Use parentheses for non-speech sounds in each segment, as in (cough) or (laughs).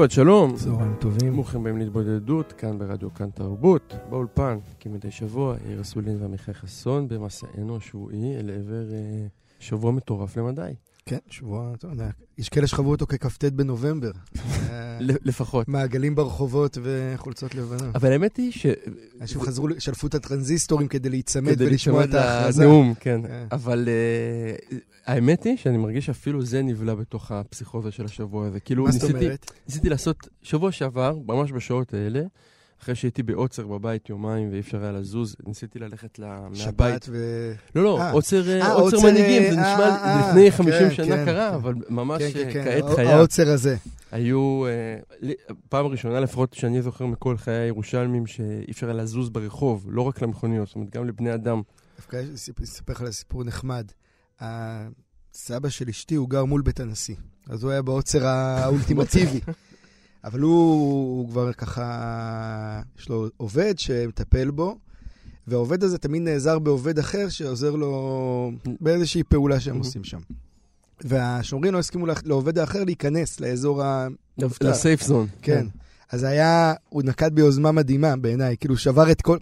שבת שלום, צהריים טובים. ברוכים הבאים להתבודדות, כאן ברדיו כאן תרבות, באולפן, כמדי שבוע, יאיר אסולין ועמיחי חסון, במסענו השבועי אל עבר אה, שבוע מטורף למדי. כן, שבוע, אתה יודע, יש כאלה שחוו אותו ככ"ט בנובמבר. (laughs) אה, לפחות. מעגלים ברחובות וחולצות לבנות. אבל האמת היא ש... אנשים חזרו, שלפו את הטרנזיסטורים כדי להיצמד ולשמוע את ההכרזה. לנאום, כן. כן. אבל אה, האמת היא שאני מרגיש שאפילו זה נבלע בתוך הפסיכוזה של השבוע הזה. כאילו, מה זאת אומרת? ניסיתי לעשות שבוע שעבר, ממש בשעות האלה, אחרי שהייתי בעוצר בבית יומיים ואי אפשר היה לזוז, ניסיתי ללכת מהבית. שבת ו... לא, לא, אה. עוצר אה, אה, עוצר עוצר, מנהיגים, זה נשמע אה, לפני 50 כן, שנה כן, קרה, כן. אבל ממש כן, כן, כן, כעת חיה. העוצר הזה. היו, פעם ראשונה לפחות שאני זוכר מכל חיי הירושלמים שאי אפשר היה לזוז ברחוב, לא רק למכוניות, זאת אומרת גם לבני אדם. דווקא אספר לך סיפור נחמד. הסבא של אשתי, הוא גר מול בית הנשיא. אז הוא היה בעוצר האולטימטיבי. (laughs) אבל הוא, הוא כבר ככה, יש לו עובד שמטפל בו, והעובד הזה תמיד נעזר בעובד אחר שעוזר לו באיזושהי פעולה שהם Mhm. עושים שם. והשומרים לא הסכימו לעובד האחר להיכנס לאזור ה... לסייף זון. כן. אז היה, הוא נקט ביוזמה מדהימה בעיניי, כאילו שבר את כל...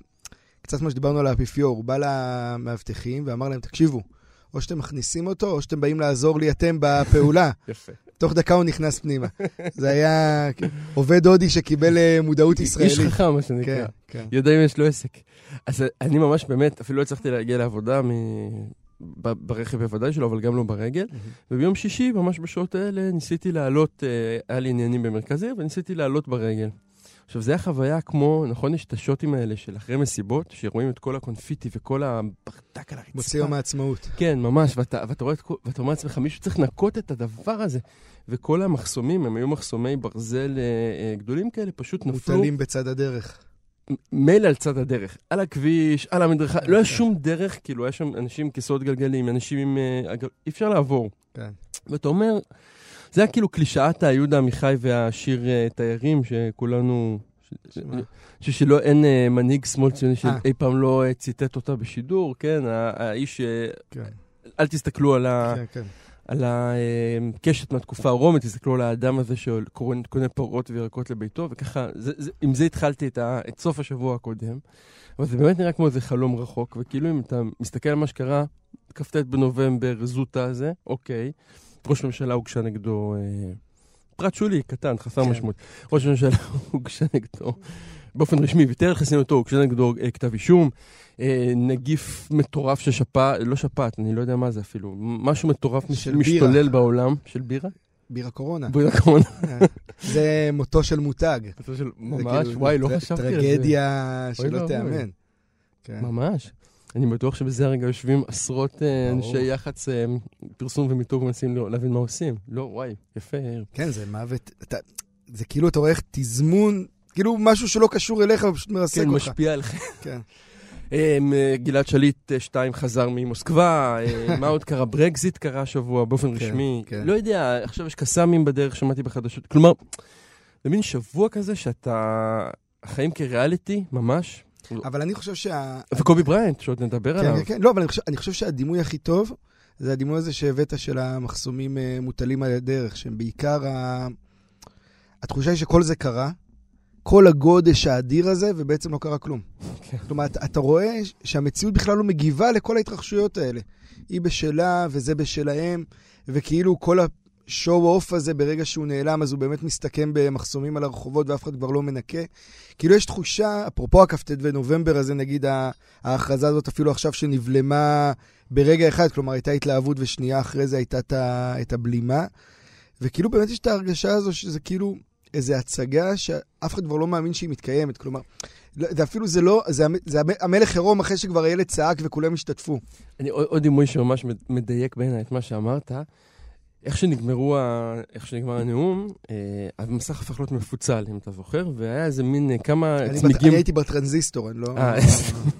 קצת מה שדיברנו על האפיפיור, הוא בא למאבטחים ואמר להם, תקשיבו, או שאתם מכניסים אותו, או שאתם באים לעזור לי אתם בפעולה. (laughs) יפה. תוך דקה הוא נכנס פנימה. זה היה עובד הודי שקיבל אה, מודעות ישראלית. איש חכם, מה שנקרא. כן, כן. יודע אם יש לו עסק. אז אני ממש באמת, אפילו לא הצלחתי להגיע לעבודה מ... ברכב בוודאי שלו, אבל גם לא ברגל. וביום שישי, ממש בשעות האלה, ניסיתי לעלות, אה, היה לי עניינים במרכז העיר, וניסיתי לעלות ברגל. עכשיו, זה היה חוויה כמו, נכון, יש את השוטים האלה של אחרי מסיבות, שרואים את כל הקונפיטי וכל הברדק על הרצפה. מוציא יום העצמאות. כן, ממש, ואתה, ואתה רואה את כל, ואתה אומר לעצמך, מישהו צריך לנקות את הדבר הזה. וכל המחסומים, הם היו מחסומי ברזל אה, אה, גדולים כאלה, פשוט נפלו. מוטלים בצד הדרך. מילא על צד הדרך, על הכביש, על המדרכה, לא היה כן. שום דרך, כאילו, היה שם אנשים עם כיסאות גלגלים, אנשים עם... אה, אי אפשר לעבור. כן. ואתה אומר, זה היה כאילו קלישאת היהודה עמיחי והשיר אה, תיירים, שכולנו... אני חושב שלא, אין אה, מנהיג שמאל ציוני אה. שאי פעם לא אה, ציטט אותה בשידור, כן? האיש, כן, אל תסתכלו על ה... כן, כן. על הקשת מהתקופה הרומית, תסתכלו על האדם הזה שקונה פירות וירקות לביתו, וככה, זה, זה, עם זה התחלתי את, ה, את סוף השבוע הקודם. אבל זה באמת נראה כמו איזה חלום רחוק, וכאילו אם אתה מסתכל על מה שקרה, כ"ט בנובמבר, זוטה הזה, אוקיי, ראש ממשלה הוגשה נגדו, אה, פרט שולי, קטן, חסר כן. משמעות. ראש ממשלה (laughs) הוגשה נגדו, באופן רשמי, ויתר חסינותו, הוגשה נגדו אה, כתב אישום. אה, נגיף מטורף של שפעת, לא שפעת, אני לא יודע מה זה אפילו, משהו מטורף של משתולל בירה. בעולם, של בירה? בירה קורונה. בירה קורונה. (laughs) זה מותו של מותג. של- זה ממש, כאילו וואי, לא חשבתי על זה. טרגדיה שלא. תיאמן. כן. ממש. אני בטוח שבזה הרגע יושבים עשרות אה, ברור. אנשי יח"צ, אה, פרסום ומיתוג מנסים לא- להבין מה עושים. לא, וואי, יפה. כן, זה מוות. אתה, זה כאילו, אתה רואה איך תזמון, כאילו משהו שלא קשור אליך ופשוט מרסק כן, אותך. משפיע עליכם. (laughs) כן. אה, אה, גלעד שליט 2 חזר ממוסקבה, אה, (laughs) מה עוד קרה? ברקזיט קרה השבוע באופן כן, רשמי. כן. לא יודע, עכשיו יש קסאמים בדרך, שמעתי בחדשות. כלומר, זה מין שבוע כזה שאתה... החיים כריאליטי, ממש. אבל אני חושב שה... וקובי בריינט, שעוד נדבר כן, עליו. כן, כן. לא, אבל אני חושב, אני חושב שהדימוי הכי טוב זה הדימוי הזה שהבאת של המחסומים אה, מוטלים על הדרך, שהם בעיקר ה... התחושה היא שכל זה קרה, כל הגודש האדיר הזה, ובעצם לא קרה כלום. כן. כלומר, אתה, אתה רואה שהמציאות בכלל לא מגיבה לכל ההתרחשויות האלה. היא בשלה וזה בשלהם, וכאילו כל ה show-off הזה, ברגע שהוא נעלם, אז הוא באמת מסתכם במחסומים על הרחובות ואף אחד כבר לא מנקה. כאילו יש תחושה, אפרופו הכ"ט בנובמבר הזה, נגיד ההכרזה הזאת אפילו עכשיו שנבלמה ברגע אחד, כלומר הייתה התלהבות ושנייה אחרי זה הייתה את הבלימה. וכאילו באמת יש את ההרגשה הזו שזה כאילו איזו הצגה שאף אחד כבר לא מאמין שהיא מתקיימת. כלומר, לא- זה אפילו זה לא, זה, זה המ- המלך עירום אחרי שכבר הילד צעק וכולם השתתפו. אני, עוד דימוי שממש מדייק בעיניי את מה שאמרת. איך שנגמרו, ה... איך שנגמר הנאום, אה, המסך הפך להיות מפוצל, אם אתה זוכר, והיה איזה מין אה, כמה אני בת- צמיגים, אני הייתי בטרנזיסטור, אני לא... אה,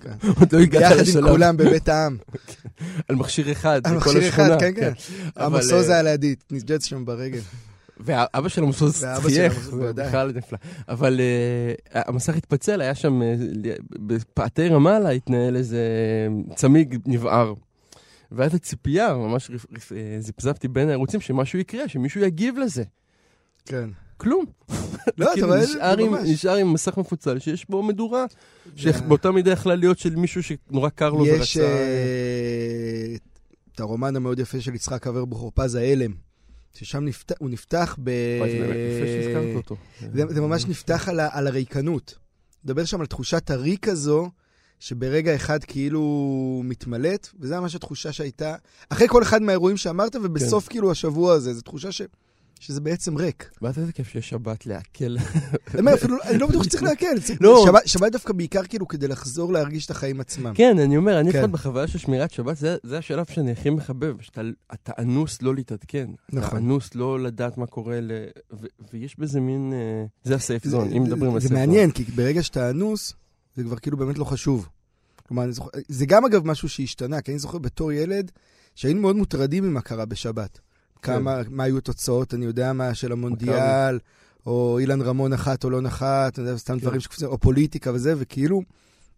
כן. (laughs) עוד לא הגעת ביחד עם לשלב, כולם בבית העם. (laughs) על מכשיר אחד, על מכשיר אחד, כן, כן. אבל, המסוז אה, היה לידי, ניג'ץ שם ברגל. (laughs) ואבא של של חייך, זה. בכלל נפלא. אבל אה, המסך התפצל, היה שם, אה, בפאתי רמאללה התנהל איזה צמיג נבער. ואז הציפייה, ממש אה, זיפזפתי בין הערוצים, שמשהו יקרה, שמישהו יגיב לזה. כן. כלום. (laughs) לא, אתה כאילו, רואה? נשאר זה ממש. נשאר עם מסך מפוצל שיש בו מדורה, שבאותה מידה יכלה להיות של מישהו שנורא קר לו יש ורצה... אה, את הרומן המאוד יפה של יצחק אברבוכור, פז ההלם, ששם נפתח- הוא נפתח ב... זה ממש נפתח על, ה, על הריקנות. מדבר שם על תחושת הריק הזו, שברגע אחד כאילו מתמלאת, וזה ממש התחושה שהייתה, אחרי כל אחד מהאירועים שאמרת, ובסוף כן. כאילו השבוע הזה, זו תחושה ש, שזה בעצם ריק. ואז איזה כיף שיש שבת לעכל. אני לא בטוח שצריך. (laughs) צריך- לא. שבת, דווקא בעיקר כאילו כדי לחזור להרגיש את החיים עצמם. כן, אני אומר, אני כן. לפחות בחוויה של שמירת שבת, זה- זה השלב שאני הכי מחבב, שאתה אתה אנוס לא להתעדכן. אתה נכון. אנוס לא לדעת מה קורה, ויש בזה מין... אה, זה הסייף זון, אם מדברים על זה סייף זון. מעניין, כי ברגע שאתה אנוס, זה כבר כאילו באמת לא חשוב. כלומר, אני זוכר, זה גם אגב משהו שהשתנה, כי אני זוכר בתור ילד, שהיינו מאוד מוטרדים ממה קרה בשבת. כן. כמה, מה היו התוצאות, אני יודע מה, של המונדיאל, או אילן רמון נחת או לא נחת, אני יודע, סתם כן. דברים שקופצים, או פוליטיקה וזה, וכאילו,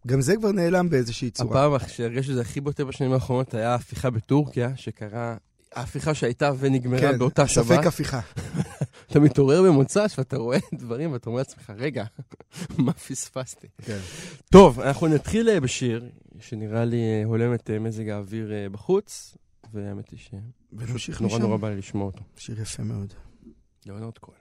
גם זה כבר נעלם באיזושהי צורה. הפעם שהרגשתי שזה הכי בוטה בשנים האחרונות היה ההפיכה בטורקיה, שקרה... ההפיכה שהייתה ונגמרה כן, באותה ספק שבת, הפיכה. (laughs) אתה מתעורר במוצ"ש ואתה רואה (laughs) דברים ואתה אומר לעצמך, רגע, (laughs) מה פספסתי? כן. טוב, אנחנו נתחיל אה, בשיר, שנראה לי אה, הולם את אה, מזג האוויר בחוץ, והאמת היא ונמשיך שנורא משם. נורא בא לי לשמוע אותו. שיר יפה מאוד. ליאונרד כהן.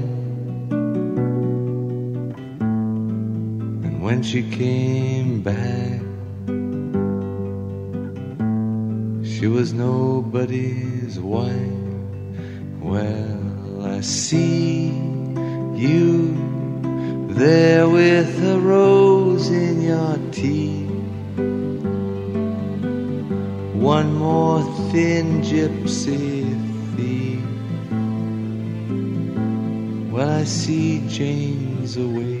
When she came back, she was nobody's wife. Well, I see you there with a rose in your teeth. One more thin gypsy thief. Well, I see James away.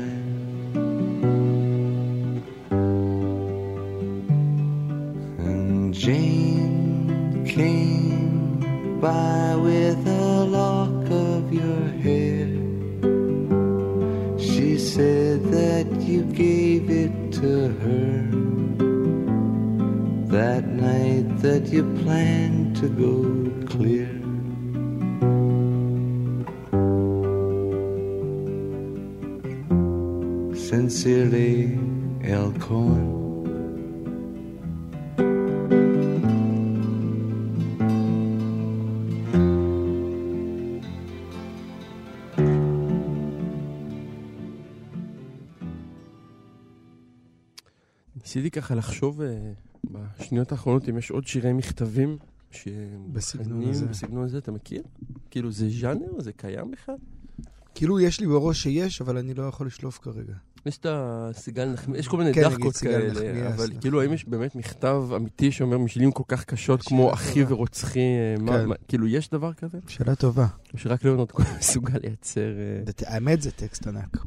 By with a lock of your hair. She said that you gave it to her that night that you planned to go clear. Sincerely, L. Cohen. ככה לחשוב אה, בשניות האחרונות אם יש עוד שירי מכתבים בסגנון שמכנים הזה. בסגנון הזה, אתה מכיר? כאילו זה ז'אנר? זה קיים בכלל? כאילו יש לי בראש שיש, אבל אני לא יכול לשלוף כרגע. יש את הסיגל נחמיאס, יש כל מיני כן, דחקות כאלה, נחמיאס, אבל נכון. כאילו האם יש באמת מכתב אמיתי שאומר מילים כל כך קשות כמו אחי. ורוצחי, אה, מה- כן. מה- כאילו יש דבר כזה? שאלה טובה. או שרק ליאונרד (laughs) כהן מסוגל לייצר... אה, האמת זה טקסט ענק.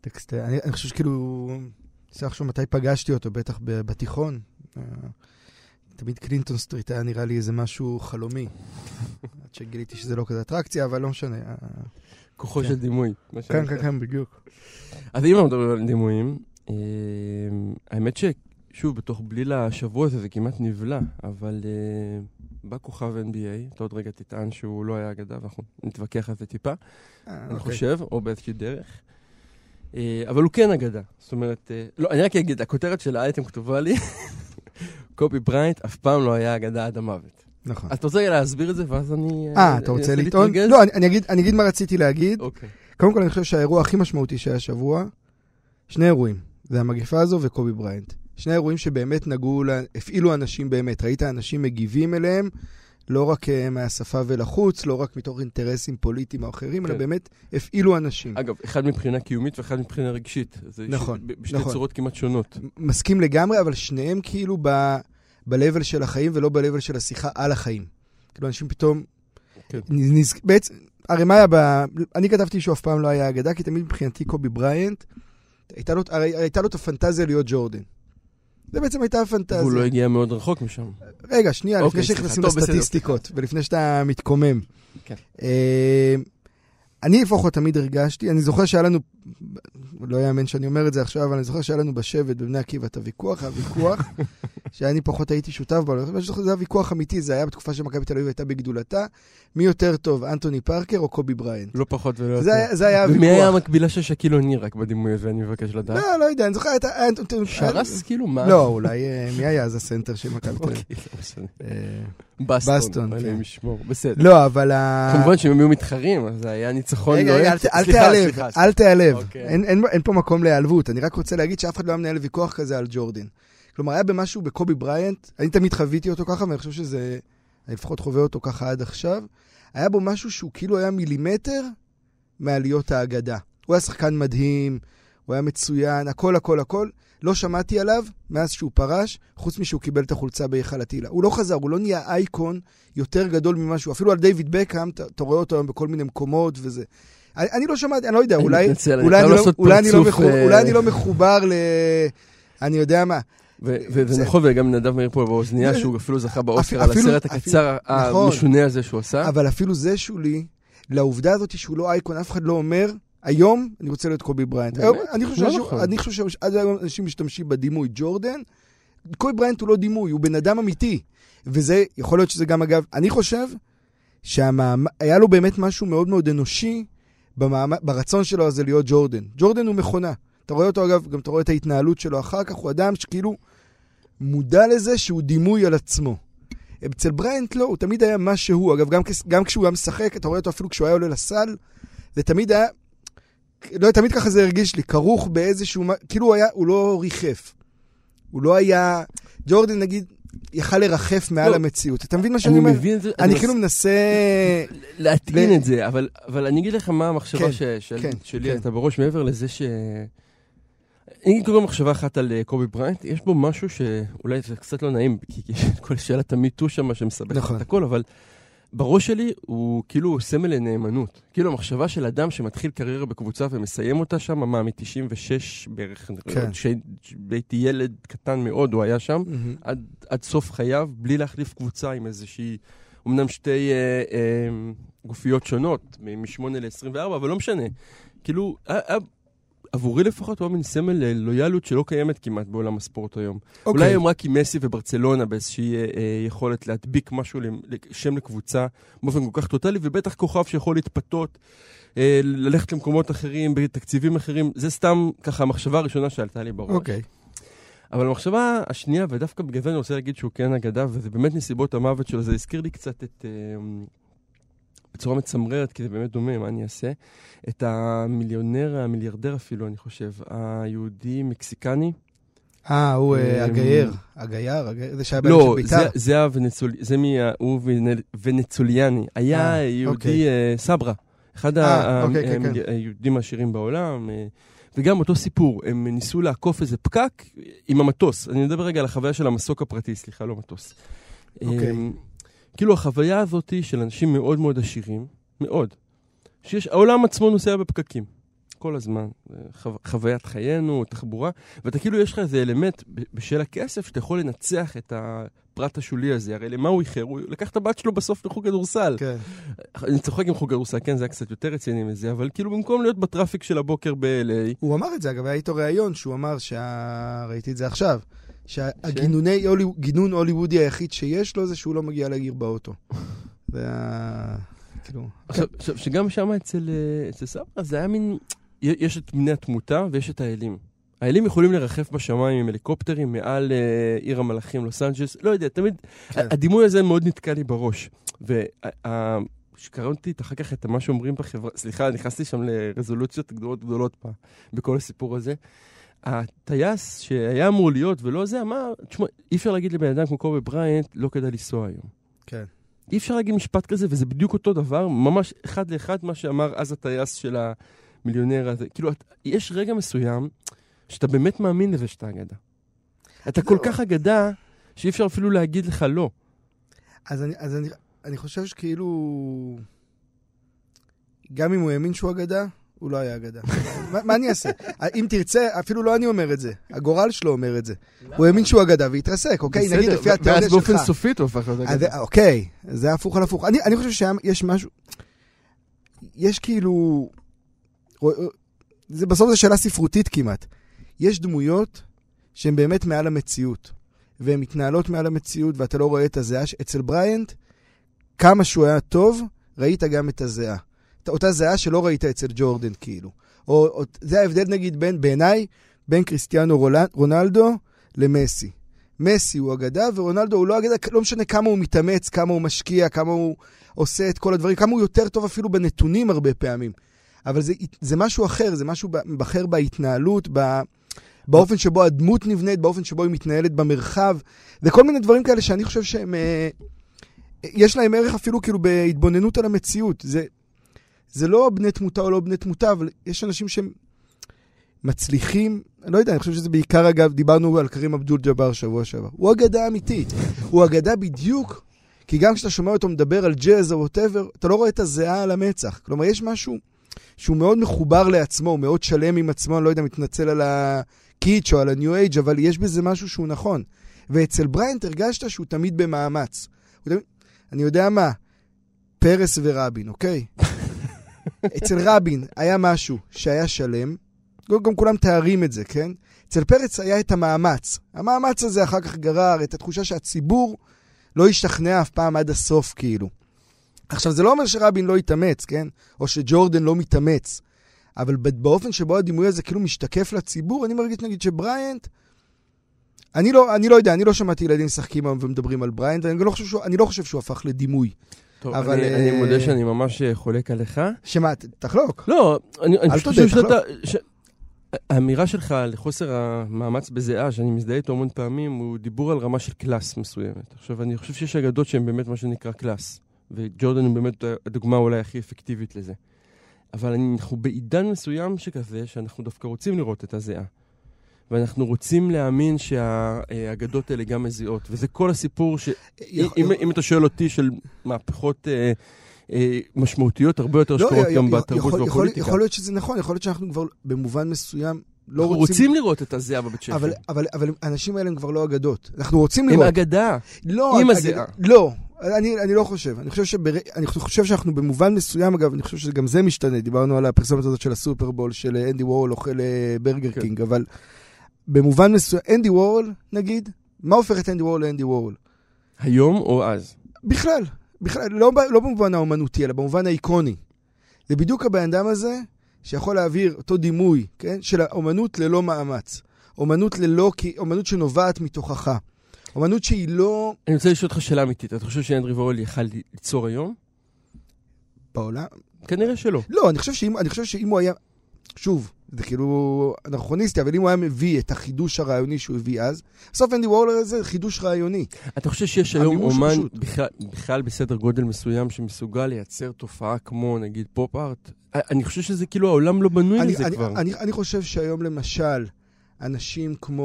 טקסט, אני, אני חושב שכאילו, צריך לחשוב מתי פגשתי אותו, בטח בתיכון. אה, תמיד קלינטון סטריט היה נראה לי איזה משהו חלומי. (laughs) עד שגיליתי שזה לא כזה אטרקציה, אבל לא משנה. אה, כוחו כן. של דימוי. כן. כן, כן, בדיוק. אז אם אנחנו מדברים על דימויים, אה, האמת ששוב, בתוך בליל השבוע הזה זה כמעט נבלע, אבל בא כוכב NBA, אתה עוד רגע תטען שהוא לא היה אגדה, ואנחנו נתווכח על זה טיפה, אני אוקיי. חושב, או באיזושהי דרך. אה, אבל הוא כן אגדה. זאת אומרת, אה, לא, אני רק אגיד, הכותרת של האייטם כתובה לי, (laughs) קובי בריינט אף פעם לא היה אגדה עד המוות. נכון. אז אתה רוצה להסביר את זה, ואז אני... אה, אתה רוצה לטעון? לא, אני- אני אגיד- אני אגיד מה רציתי להגיד. אוקיי. קודם כל, אני חושב שהאירוע הכי משמעותי שהיה השבוע, שני אירועים. זה המגפה הזו וקובי בריינט. שני אירועים שבאמת נגעו, הפעילו אנשים באמת. ראית אנשים מגיבים אליהם, לא רק אה, מהשפה ולחוץ, לא רק מתוך אינטרסים פוליטיים או אחרים, אלא כן. באמת הפעילו אנשים. אגב, אחד מבחינה קיומית ואחד מבחינה רגשית. זה נכון, ש... בשתי נכון. צורות כמעט שונות. מסכים לגמרי, אבל שניהם כאילו ב... ב-level של החיים ולא ב-level של השיחה על החיים. כאילו, אנשים פתאום... כן. נז... בעצם, הרי מה היה ב... אני כתבתי שהוא אף פעם לא היה אגדה, כי תמיד מבחינתי קובי בריינט, הייתה לו, הרי הייתה לו את הפנטזיה להיות ג'ורדן. זה בעצם הייתה הפנטזיה. והוא לא הגיע מאוד רחוק משם. רגע, שנייה, אוקיי, לפני. שנכנסים לסטטיסטיקות, ולפני שאתה מתקומם. כן. אה, אני לפחות תמיד הרגשתי, אני זוכר שהיה לנו, לא יאמן שאני אומר את זה עכשיו, אבל אני זוכר שהיה לנו בשבט בבני עקיבא את הוויכוח, היה ויכוח (laughs) שאני פחות הייתי שותף בו, אבל אני שזה היה ויכוח אמיתי, זה היה בתקופה שמכבי תל אביב הייתה בגדולתה, מי יותר טוב, אנטוני פארקר או קובי בריינט? לא פחות ולא יותר. זה היה הוויכוח. ומי היה המקבילה של שקיל אוני רק בדימוי הזה, אני מבקש לדעת? לא, לא יודע, אני זוכר, שאראס כאילו מה? לא, אולי, אה, מי היה אז הסנטר של מכבי תל אביב? אוקיי, לא. אה, בסטון. אלוהים כן. ישמור, בסדר. לא, אבל... ה- כמובן שהם היו מתחרים, אז זה היה ניצחון רגע, לא... רגע, אל תיעלב, אל תיעלב. אין- פה מקום להיעלבות, אני רק רוצה להגיד שאף אחד לא היה מנהל ויכוח כזה על ג'ורדן. כלומר, היה בו משהו בקובי בריינט, אני תמיד חוויתי אותו ככה, ואני חושב שזה, אני לפחות חווה אותו ככה עד עכשיו, היה בו משהו שהוא כאילו היה מילימטר מעליות האגדה. הוא היה שחקן מדהים, הוא היה מצוין, הכל הכל הכל. לא שמעתי עליו מאז שהוא פרש, חוץ משהוא קיבל את החולצה בהיכל הטילה. הוא לא חזר, הוא לא נהיה אייקון יותר גדול ממה שהוא. אפילו על דיוויד בקאם, אתה רואה אותו היום בכל מיני מקומות וזה. אני, אני לא שמעתי, אני לא יודע, אולי, אני לא, מחובר, ל... אני יודע מה. ונכון, וגם נדב מאיר פה באוזנייה, שהוא אפילו זכה באוסקר על הסרט הקצר נכון. המשונה הזה שהוא עשה. אבל אפילו זה שולי, לעובדה הזאת שהוא לא אייקון, אף אחד לא אומר, היום אני רוצה להיות קובי בריינט. לא נכון. אני חושב שעד היום אנשים משתמשים בדימוי ג'ורדן. קובי בריינט הוא לא דימוי, הוא בן אדם אמיתי. וזה, יכול להיות שזה גם אגב, אני חושב שהיה לו באמת משהו מאוד מאוד אנושי במעמד, ברצון שלו הזה להיות ג'ורדן. ג'ורדן הוא מכונה. אתה רואה אותו אגב, גם אתה רואה את ההתנהלות שלו אחר כך, הוא אדם שכאילו מודע לזה שהוא דימוי על עצמו. אצל בריינט לא, הוא תמיד היה מה שהוא. אגב, גם, גם כשהוא היה משחק, אתה רואה אותו אפילו כשהוא היה עולה לסל, זה תמיד היה, לא תמיד ככה זה הרגיש לי, כרוך באיזשהו, כאילו הוא היה, הוא לא ריחף. הוא לא היה, ג'ורדן נגיד, יכל לרחף מעל לא. המציאות. אתה מבין מה שאני אני אומר? מבין את זה. אני מס- כאילו מנסה... להטעין ל- את זה, אבל, אבל אני אגיד לך מה המחשבה כן, ש, של, כן, שלי כן. הייתה בראש, מעבר לזה ש... אני אגיד קודם מחשבה אחת על אה, קובי בריינט, יש בו משהו שאולי זה קצת לא נעים, כי יש את (laughs) כל שאלת ה MeToo שם שמסבך נכון. את הכל, אבל בראש שלי הוא כאילו סמל לנאמנות. כאילו המחשבה של אדם שמתחיל קריירה בקבוצה ומסיים אותה שם, מה, מ-96 בערך, כן. כשהייתי ילד קטן מאוד, הוא היה שם. מהמם. עד, עד סוף חייו, בלי להחליף קבוצה עם איזושהי, אמנם שתי אה, אה, גופיות שונות, מ-8 ל-24, אבל לא משנה. כאילו, אה, אה, עבורי לפחות הוא היה מין סמל ללויאליות שלא קיימת כמעט בעולם הספורט היום. Okay. אולי אוקיי. היום רק עם מסי וברצלונה באיזושהי אה, אה, יכולת להדביק משהו, שם לקבוצה באופן כל כך טוטאלי, ובטח כוכב שיכול להתפתות, אה, ללכת למקומות אחרים, בתקציבים אחרים. זה סתם ככה המחשבה הראשונה שעלתה לי בראש. אוקיי. אבל המחשבה השנייה, ודווקא בגלל זה אני רוצה להגיד שהוא כן אגדה, וזה באמת נסיבות המוות שלו, זה הזכיר לי קצת את... אה, בצורה מצמררת, כי זה באמת דומה, מה אני אעשה? את המיליונר, המיליארדר אפילו, אני חושב, היהודי-מקסיקני. אה, הוא אה, אמ, הגייר. הגייר, זה שהיה לא, של זה, בית"ר. זה הוונצולי, זה מי, הוא ונ- ונצוליאני. היה אה, יהודי אוקיי. אה, סברה, אחד אה, אוקיי, כן, כן. היהודים העשירים בעולם. וגם אותו סיפור, הם ניסו לעקוף איזה פקק עם המטוס. אני מדבר רגע על החוויה של המסוק הפרטי, סליחה, לא מטוס. אוקיי. אה, כאילו החוויה הזאת של אנשים מאוד מאוד עשירים, מאוד, שיש, העולם עצמו נוסע בפקקים. כל הזמן, אה, חו, חוויית חיינו, תחבורה, ואתה כאילו יש לך איזה אלמנט בשל הכסף שאתה יכול לנצח את הפרט השולי הזה. הרי למה הוא איחר? הוא לקח את הבת שלו בסוף לחוג כדורסל. כן. אני צוחק עם חוג כדורסל, כן, זה היה קצת יותר רציני מזה, אבל כאילו במקום להיות בטראפיק של הבוקר ב-LA, הוא אמר את זה, אגב, היה איתו ראיון שהוא אמר, שה... ראיתי את זה עכשיו, שהגינוני הולי... גינון הוליוודי היחיד שיש לו זה שהוא לא מגיע לגיר באוטו. זה ה... כאילו... עכשיו, עכשיו, שגם שם אצל, אה, אצל סבא זה היה מין, יש את בני התמותה ויש את האלים. האלים יכולים לרחף בשמיים עם הליקופטרים מעל אה, עיר המלאכים, לוס אנג'לס, לא יודע, תמיד, כן. הדימוי הזה מאוד נתקע לי בראש. וכשקראתי אחר כך את מה שאומרים בחברה, סליחה, נכנסתי שם לרזולוציות גדולות גדולות ב- בכל הסיפור הזה. הטייס שהיה אמור להיות ולא זה, אמר, תשמע, אי אפשר להגיד לבן אדם כמו קובי בריינט, לא כדאי לנסוע היום. כן. אי אפשר להגיד משפט כזה, וזה בדיוק אותו דבר, ממש אחד לאחד מה שאמר אז הטייס של המיליונר הזה. כאילו, את, יש רגע מסוים שאתה באמת מאמין לזה שאתה אגדה. אתה כל כך אגדה, שאי אפשר אפילו להגיד לך לא. אז אני, אז אני, אני חושב שכאילו... גם אם הוא האמין שהוא אגדה, הוא לא היה אגדה. (laughs) מה, מה אני אעשה? אם תרצה, אפילו לא אני אומר את זה, הגורל שלו אומר את זה. הוא האמין שהוא אגדה והתרסק, אוקיי? נגיד לפי התיאוריה ואז באופן שלך. סופי הוא הפך להיות אגדה. אוקיי, זה הפוך על הפוך. אני, אני חושב שיש משהו... יש כאילו... זה, בסוף זו שאלה ספרותית כמעט. יש דמויות שהן באמת מעל המציאות, והן מתנהלות מעל המציאות, ואתה לא רואה את הזיעה. אצל בריינט, כמה שהוא היה טוב, ראית גם את הזיעה. אותה זיעה שלא ראית אצל ג'ורדן, כאילו. או, או, זה ההבדל, נגיד, בין, בעיניי, בין קריסטיאנו רונלדו למסי. מסי הוא אגדה, ורונלדו הוא לא אגדה, לא משנה כמה הוא מתאמץ, כמה הוא משקיע, כמה הוא עושה את כל הדברים, כמה הוא יותר טוב אפילו בנתונים הרבה פעמים. אבל זה, זה משהו אחר, זה משהו אחר בהתנהלות, ב, באופן שבו הדמות נבנית, באופן שבו היא מתנהלת במרחב. זה כל מיני דברים כאלה שאני חושב שהם... אה, יש להם ערך אפילו כאילו בהתבוננות על המציאות. זה, זה לא בני תמותה או לא בני תמותה, אבל יש אנשים שהם מצליחים, אני לא יודע, אני חושב שזה בעיקר, אגב, דיברנו על קרים אבדול ג'אבר שבוע שעבר. הוא אגדה אמיתית. הוא אגדה בדיוק, כי גם כשאתה שומע אותו מדבר על ג'אז או whatever, אתה לא רואה את הזיעה על המצח. כלומר, יש משהו שהוא מאוד מחובר לעצמו, הוא מאוד שלם עם עצמו, אני לא יודע, מתנצל על הקיטש או על הניו אייג', אבל יש בזה משהו שהוא נכון. ואצל בריינט הרגשת שהוא תמיד במאמץ. תמיד, אני יודע מה, פרס ורבין, אוקיי? (laughs) אצל רבין היה משהו שהיה שלם, גם כולם מתארים את זה, כן? אצל פרץ היה את המאמץ. המאמץ הזה אחר כך גרר את התחושה שהציבור לא השתכנע אף פעם עד הסוף, כאילו. עכשיו, זה לא אומר שרבין לא התאמץ, כן? או שג'ורדן לא מתאמץ. אבל באופן שבו הדימוי הזה כאילו משתקף לציבור, אני מרגיש נגיד שבריאנט... אני לא, אני לא יודע, אני לא שמעתי ילדים משחקים היום ומדברים על בריאנט, ואני לא חושב שהוא, לא חושב שהוא הפך לדימוי. טוב, אבל, אני, uh... אני מודה שאני ממש אה, חולק עליך. שמה, תחלוק. לא, אני, אני פשוט חושב שאתה... ש... האמירה שלך לחוסר המאמץ בזיעה, שאני מזדהה איתו המון פעמים, הוא דיבור על רמה של class מסוימת. עכשיו, אני חושב שיש אגדות שהן באמת מה שנקרא class, וג'ורדן הוא באמת הדוגמה אולי הכי אפקטיבית לזה. אבל אנחנו בעידן מסוים שכזה, שאנחנו דווקא רוצים לראות את הזיעה. ואנחנו רוצים להאמין שהאגדות האלה גם מזיעות. וזה כל הסיפור, ש... אם, אם אתה שואל אותי, של מהפכות אה, אה, משמעותיות הרבה יותר לא, שקורות גם בתרבות ובפוליטיקה. יכול להיות שזה נכון, יכול להיות שאנחנו כבר במובן מסוים לא רוצים... אנחנו רוצים לראות את הזיעה בבית. אבל, אבל, אבל האנשים האלה הם כבר לא אגדות. אנחנו רוצים לראות... הם אגדה. לא, עם הזיעה. לא, אני, אני לא חושב. אני חושב, שבר... אני חושב שאנחנו במובן מסוים, אגב, אני חושב שגם זה משתנה. דיברנו על הפרסומת הזאת של הסופרבול, של אנדי וורל אוכל אה, ברגר כן. קינג, אבל במובן מסוים, אנדי וורל, נגיד, מה הופך את אנדי וורל לאנדי וורל? היום או אז? בכלל. בכלל, לא, לא במובן האומנותי, אלא במובן האיקוני. זה בדיוק הבן אדם הזה שיכול להעביר אותו דימוי, כן? של האומנות ללא מאמץ. אומנות ללא, אומנות שנובעת מתוכך. אומנות שהיא לא... אני רוצה לשאול אותך שאלה אמיתית. אתה חושב שאנדרי וורל יכל ליצור היום? בעולם? כנראה שלא. לא, אני חושב שאם, אני חושב שאם הוא היה... שוב, זה כאילו אנכרוניסטי, אבל אם הוא היה מביא את החידוש הרעיוני שהוא הביא אז, בסוף אנדי וורלר זה חידוש רעיוני. אתה חושב שיש היום אומן בכלל, בכלל בסדר גודל מסוים שמסוגל לייצר תופעה כמו נגיד פופ-ארט? אני חושב שזה כאילו העולם לא בנוי אני, לזה אני, כבר. אני, אני חושב שהיום למשל, אנשים כמו...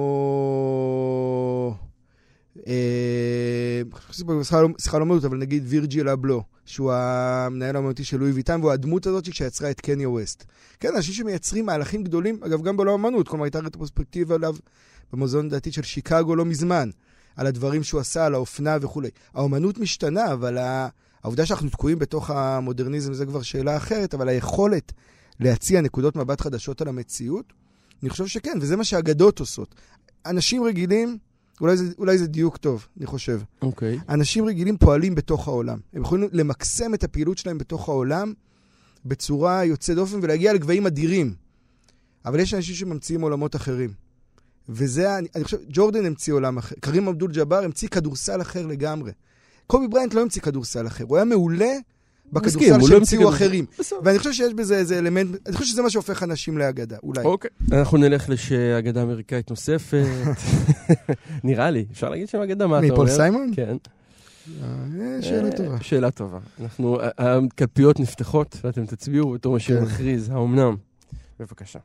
אה, סליחה לא אומרת, אבל נגיד וירג'יל אבלו, שהוא המנהל האמנותי של לואי ויטן, והוא הדמות הזאת שיצרה את קניה ווסט. כן, אנשים שמייצרים מהלכים גדולים, אגב, גם בעולם האמנות, כלומר, הייתה רטרוספקטיבה עליו במוזיאון דעתית של שיקגו לא מזמן, על הדברים שהוא עשה, על האופנה וכולי. האמנות משתנה, אבל העובדה שאנחנו תקועים בתוך המודרניזם זה כבר שאלה אחרת, אבל היכולת להציע נקודות מבט חדשות על המציאות, אני חושב שכן, וזה מה שהאגדות עושות. אנשים רגילים... אולי זה, אולי זה דיוק טוב, אני חושב. אוקיי. Okay. אנשים רגילים פועלים בתוך העולם. הם יכולים למקסם את הפעילות שלהם בתוך העולם בצורה יוצאת דופן ולהגיע לגבהים אדירים. אבל יש אנשים שממציאים עולמות אחרים. וזה, אני, אני חושב, ג'ורדן המציא עולם אחר. קרים אבדול ג'אבר המציא כדורסל אחר לגמרי. קובי בריינט לא המציא כדורסל אחר. הוא היה מעולה בכדורסל לא שהמציאו אחרים. בסדר. ואני חושב שיש בזה איזה אלמנט, אני חושב שזה מה שהופך אנשים לאגדה, אולי. אוקיי. אנחנו נלך לאגדה אמריקאית נוספת. (laughs) נראה לי, אפשר להגיד שם אגדה, מה אתה אומר? מפול סיימון? כן. אה, שאלה טובה. שאלה טובה. אנחנו, הקלפיות נפתחות, ואתם תצביעו בתור מה שמכריז, האומנם. בבקשה.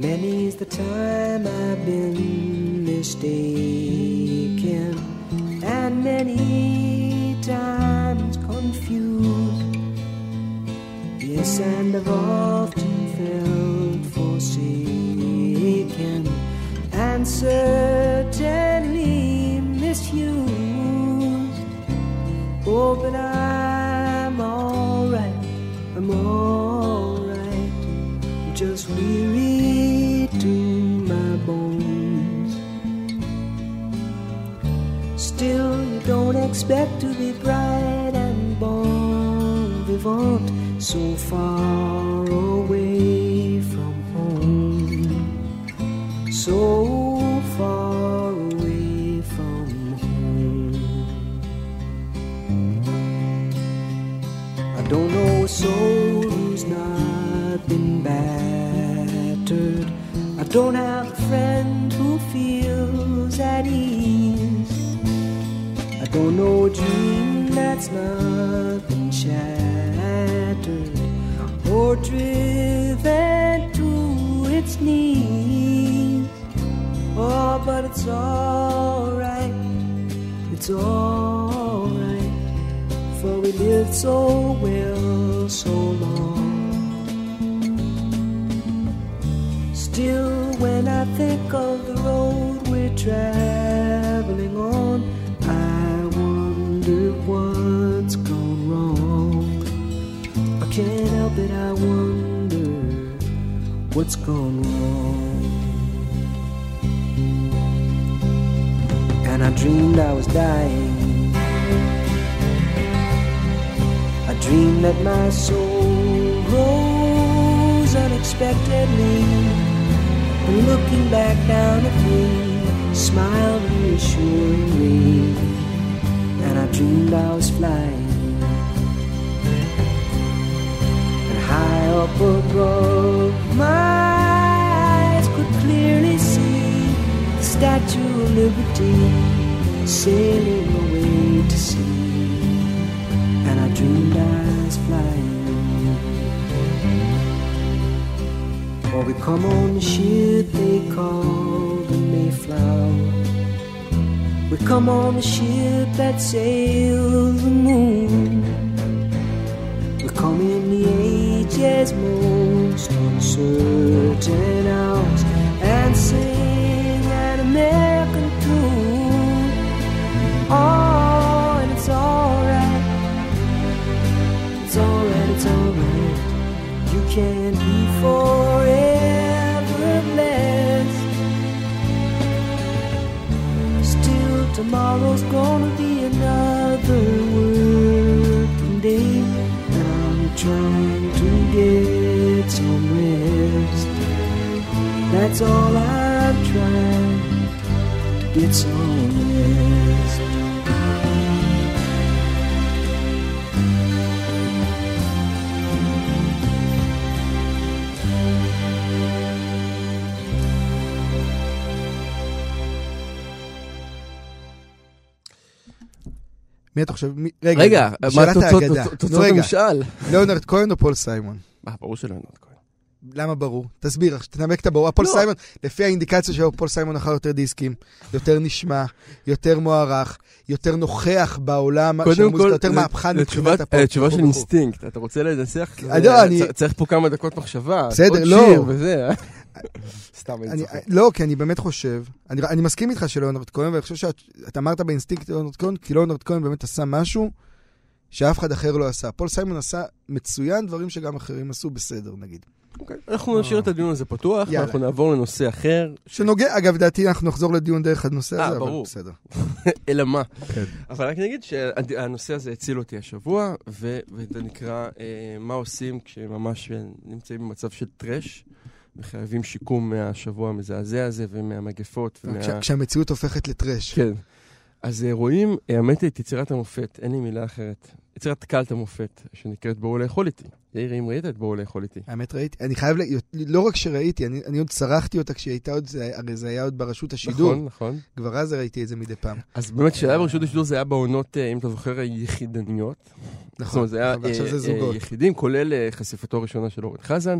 Many's the time I've been mistaken, and many times confused. Yes, and I've often felt forsaken, and certainly misused. Oh, but I'm alright, I'm alright, I'm just weary Still, you don't expect to be bright and bon vivant so far away from home. So In the age's most uncertain hours and sing an American tune. Oh, and it's alright. It's alright, it's alright. You can be forever blessed. Still, tomorrow's gonna That's all I'm trying to get some rest. מי אתה חושב? רגע, רגע, מה שאלת תוצאות האגדה. תוצאות- נו, תוצאות רגע, המשאל? ליאונרד כהן או פול סיימון? אה, ברור שלא לאונרד כהן. למה ברור? תסביר, תנמק את הברור. פול לא. סיימון, לפי האינדיקציה שלו, פול סיימון מכר יותר דיסקים, יותר נשמע, יותר מוערך, יותר נוכח בעולם של קודם המוזיקה, כל, יותר מהפכן מבחינת לתשובת- הפופ. לתשובה של וכו' וכו'. אינסטינקט, אתה רוצה לנסח? אני לא, צ- צריך פה כמה דקות מחשבה. בסדר, עוד לא. שיר וזה. אה? (laughs) סתם, אני אני, צוחק. לא, כי אני באמת חושב, אני, אני מסכים איתך שליאונרד כהן, ואני חושב שאתה אמרת באינסטינקט ליאונרד כהן, כי ליאונרד כהן באמת עשה משהו שאף אחד אחר לא עשה. פול סיימון עשה מצוין דברים שגם אחרים עשו בסדר, נגיד. אוקיי, אנחנו נשאיר את הדיון הזה פתוח, יאללה. ואנחנו נעבור לנושא אחר. שנוגע, אגב, לדעתי אנחנו נחזור לדיון דרך הנושא אה, הזה, אבל ברור. בסדר. (laughs) אלא מה. כן. אבל רק נגיד שהנושא הזה הציל אותי השבוע, ו- וזה נקרא אה, מה עושים כשממש אה, נמצאים במצב של trash, וחייבים שיקום מהשבוע המזעזע הזה ומהמגפות. ומה... כש, כשהמציאות הופכת ל trash. כן. אז אה, רואים, אה, האמת היא, את יצירת המופת, אין לי מילה אחרת. יצירת קלט המופת, שנקראת בואו לאכול איתי. יאיר, אם ראית את בואו לאכול איתי. האמת ראיתי, אני חייב, ל... לא רק שראיתי, אני, אני עוד צרחתי אותה כשהיא הייתה עוד, זה- הרי זה היה עוד ברשות השידור. נכון, נכון. כבר אז ראיתי את זה מדי פעם. אז באמת, כשהיה ברשות השידור זה היה בעונות, אה, אם אתה זוכר, היחידניות. זאת נכון, אומרת, זה היה ועכשיו אה. אה, יחידים, כולל אה, חשיפתו הראשונה של אורן חזן.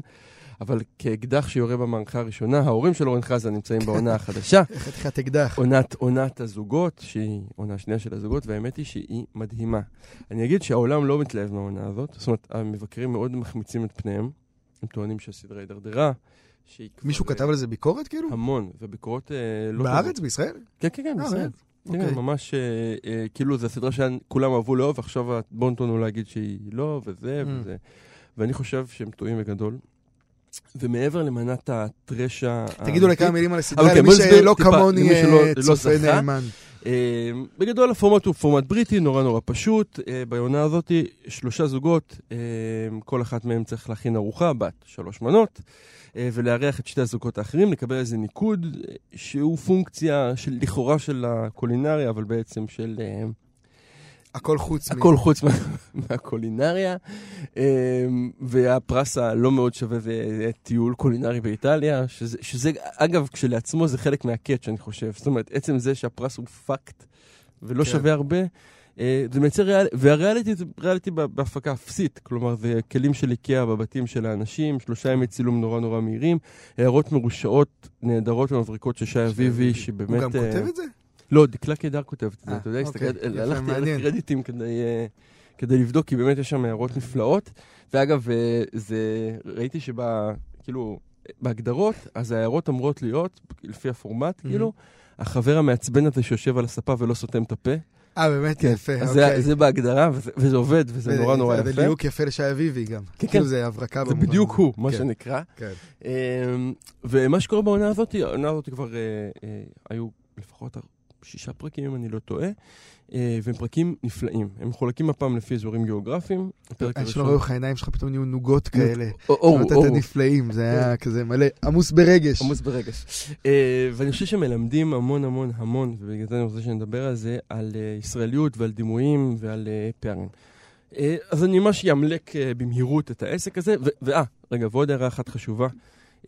אבל כאקדח שיורה במערכה הראשונה, ההורים של אורן חזן נמצאים בעונה החדשה. (laughs) חתיכת אקדח. עונת, עונת הזוגות, שהיא עונה שנייה של הזוגות, והאמת היא שהיא מדהימה. אני אגיד שהעולם לא מתלהב מהעונה הזאת, זאת אומרת, המבקרים מאוד מחמיצים את פניהם. הם טוענים שהסדרה הידרדרה. מישהו כתב על זה ביקורת כאילו? המון, וביקורות אה, לא... בארץ? טובות. בישראל? כן, כן, כן, אה, בישראל. באמת? כן, אוקיי. ממש, אה, אה, כאילו, זו סדרה שכולם אהבו לאהוב, עכשיו הבונטון הוא להגיד שהיא לא, וזה, Mm. וזה. ואני חושב שהם טועים בגדול. ומעבר למנת הטרש ה... תגידו לי כמה מילים על הסדרה, כן, למי שלא כמוני אה, לא צופה. נאמן. אה, בגדול הפורמט הוא פורמט בריטי, נורא נורא פשוט. אה, בעונה הזאת שלושה זוגות, כל אחת מהם צריך להכין ארוחה בת שלוש מנות, ולארח את שתי הזוגות האחרים, לקבל איזה ניקוד שהוא פונקציה של, לכאורה של הקולינריה, אבל בעצם של הכל חוץ מ... הכל חוץ מה, מהקולינריה. אה, והפרס הלא מאוד שווה זה טיול קולינרי באיטליה, שזה, שזה אגב, כשלעצמו זה חלק מה catch, אני חושב. זאת אומרת, עצם זה שהפרס הוא פאקט ולא כן. שווה הרבה, אה, זה מייצר ריאליטי, והריאליטי זה ריאליטי בה- בהפקה אפסית. כלומר, זה כלים של איקאה בבתים של האנשים, שלושה ימי צילום נורא נורא מהירים, הערות מרושעות, נהדרות ומבריקות של שי אביבי, שבאמת... הוא גם אה, כותב את זה? לא, דקלה קידר כותבת את זה, אה, אתה יודע, אוקיי, הלכתי על. הקרדיטים כדי, אה, כדי לבדוק, כי באמת יש שם הערות נפלאות. ואגב, אה, זה, ראיתי שב... כאילו, בהגדרות, אז ההערות אמורות להיות, לפי הפורמט, כאילו, החבר המעצבן הזה שיושב על הספה ולא סותם את הפה. אה, באמת כן, יפה, זה, אוקיי. זה בהגדרה, וזה, וזה עובד, וזה נורא נורא זה יפה. בדיוק יפה לשי אביבי גם. כן, כאילו כן. זה הברקה זה במובן בדיוק הזה. הוא, מה כן, שנקרא. כן. אמ, ומה שקורה בעונה הזאת, העונה הזאת כבר היו לפחות שישה פרקים, אם אני לא טועה, אה, והם פרקים נפלאים. הם מחולקים הפעם לפי אזורים גיאוגרפיים. הפרק אני שלא הראשון- רואה איך העיניים שלך פתאום נהיו נוגות כאלה. או- אור, אמרת אור, את הנפלאים, זה היה כזה מלא, עמוס ברגש. עמוס ברגש. אה, ואני חושב שמלמדים המון המון המון, ובגלל זה אני רוצה שנדבר על זה, על אה, ישראליות ועל דימויים ועל אה, פערים. אה, אז אני ממש אמלק אה, במהירות את העסק הזה, ואה, רגע, ועוד הערה אחת חשובה.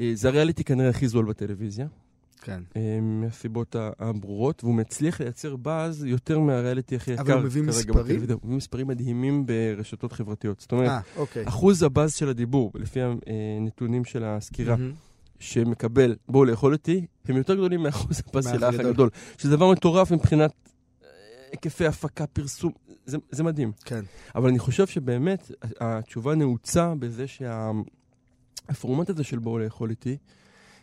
אה, זה הריאליטי כנראה הכי זול בטלוויזיה. כן. אה, מהסיבות הברורות, והוא מצליח לייצר באז יותר מהריאליטי הכי יקר אבל הוא מביא מספרים? הוא מביא מספרים מדהימים ברשתות חברתיות. זאת אומרת, אה, אוקיי. אחוז הבאז של הדיבור, לפי הנתונים של הסקירה, מהמם. שמקבל בואו לאכול אותי, הם יותר גדולים מאחוז הבאז של האח הגדול. הגדול. שזה דבר מטורף מבחינת אה, היקפי הפקה, פרסום, זה, זה מדהים. כן. אבל אני חושב שבאמת התשובה נעוצה בזה שהפורמט הזה של בואו לאכול איתי,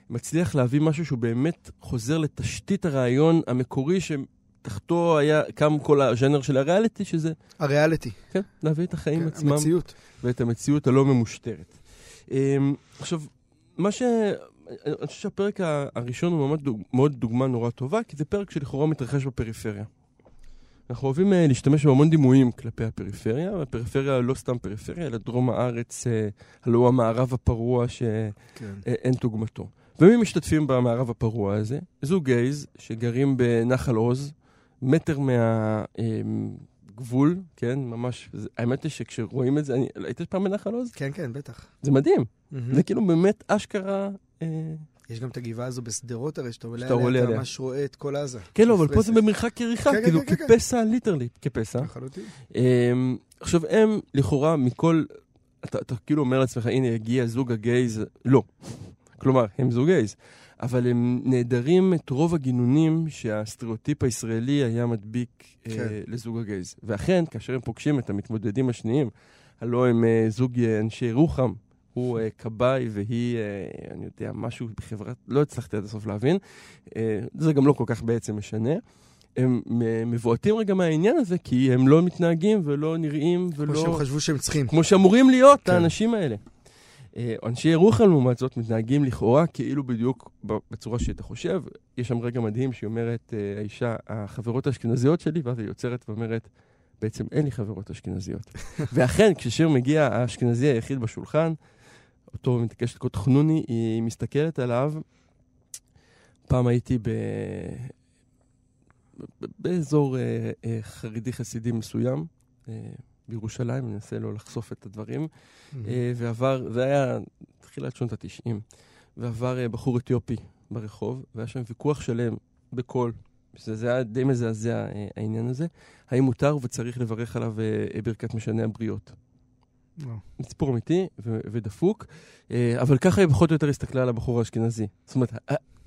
מצליח להביא משהו שהוא באמת חוזר לתשתית הרעיון המקורי שתחתו היה, קם כל הז'אנר של הריאליטי, שזה, הריאליטי. כן, להביא את החיים כן, עצמם המציאות. ואת המציאות הלא ממושטרת. אמ, עכשיו, מה ש... אני חושב שהפרק הראשון הוא מאוד, דוג... מאוד דוגמה נורא טובה, כי זה פרק שלכאורה מתרחש בפריפריה. אנחנו אוהבים אה, להשתמש בהמון דימויים כלפי הפריפריה, והפריפריה לא סתם פריפריה, אלא דרום הארץ, אה, הלוא הוא המערב הפרוע שאין כן. דוגמתו. ומי משתתפים במערב הפרוע הזה? זוג גייז שגרים בנחל עוז, מטר מהגבול, כן, ממש, זה- האמת היא שכשרואים את זה, אני, היית פעם בנחל עוז? כן, כן, בטח. זה מדהים, מהמם. זה כאילו באמת אשכרה... אה, יש גם את הגבעה הזו בשדרות הרי, שאתה עולה עליה, אתה. ממש רואה את כל עזה. כן, לא, אבל פה. זה במרחק יריקה, כן, כאילו כן, כן, כפסע, literally, כפסע. לחלוטין. אמ, עכשיו, הם לכאורה מכל... אתה, אתה כאילו אומר לעצמך, הנה, הגיע זוג ה gays. לא. כלומר, הם זוג gays. אבל הם נעדרים את רוב הגינונים שהסטריאוטיפ הישראלי היה מדביק כן. אה, לזוג ה gays. ואכן, כאשר הם פוגשים את המתמודדים השניים, הלוא הם אה, זוג אה, אנשי ירוחם, הוא אה, כבאי והיא, אה, אני יודע, משהו בחברת, לא הצלחתי עד הסוף להבין. אה, זה גם לא כל כך בעצם משנה. הם מ- מבועטים רגע מהעניין הזה, כי הם לא מתנהגים ולא נראים כמו ולא... שהם חשבו שהם צריכים. כמו שאמורים להיות כן. האנשים האלה. אה, אנשי ירוחם, לעומת זאת, מתנהגים לכאורה כאילו בדיוק בצורה שאתה חושב. יש שם רגע מדהים שהיא אומרת, אה, האישה, החברות האשכנזיות שלי, ואז היא יוצרת ואומרת, בעצם אין לי חברות אשכנזיות. (laughs) ואכן, כששיר מגיע, האשכנזי היחיד בשולחן, אותו מתעקש לקרוא חנוני, היא מסתכלת עליו. פעם הייתי. ב- באזור אה, אה, חרדי חסידי מסוים, אה, בירושלים, אני מנסה לא לחשוף את הדברים, אה, ועבר, זה היה תחילת שנות התשעים, ועבר אה, בחור אתיופי ברחוב, והיה שם ויכוח שלם בקול, זה היה די מזעזע אה, העניין הזה, האם מותר וצריך לברך עליו ברכת משנה הבריות. זה סיפור אמיתי ו- ודפוק, אבל ככה היא פחות או יותר הסתכלה על הבחור האשכנזי. זאת אומרת,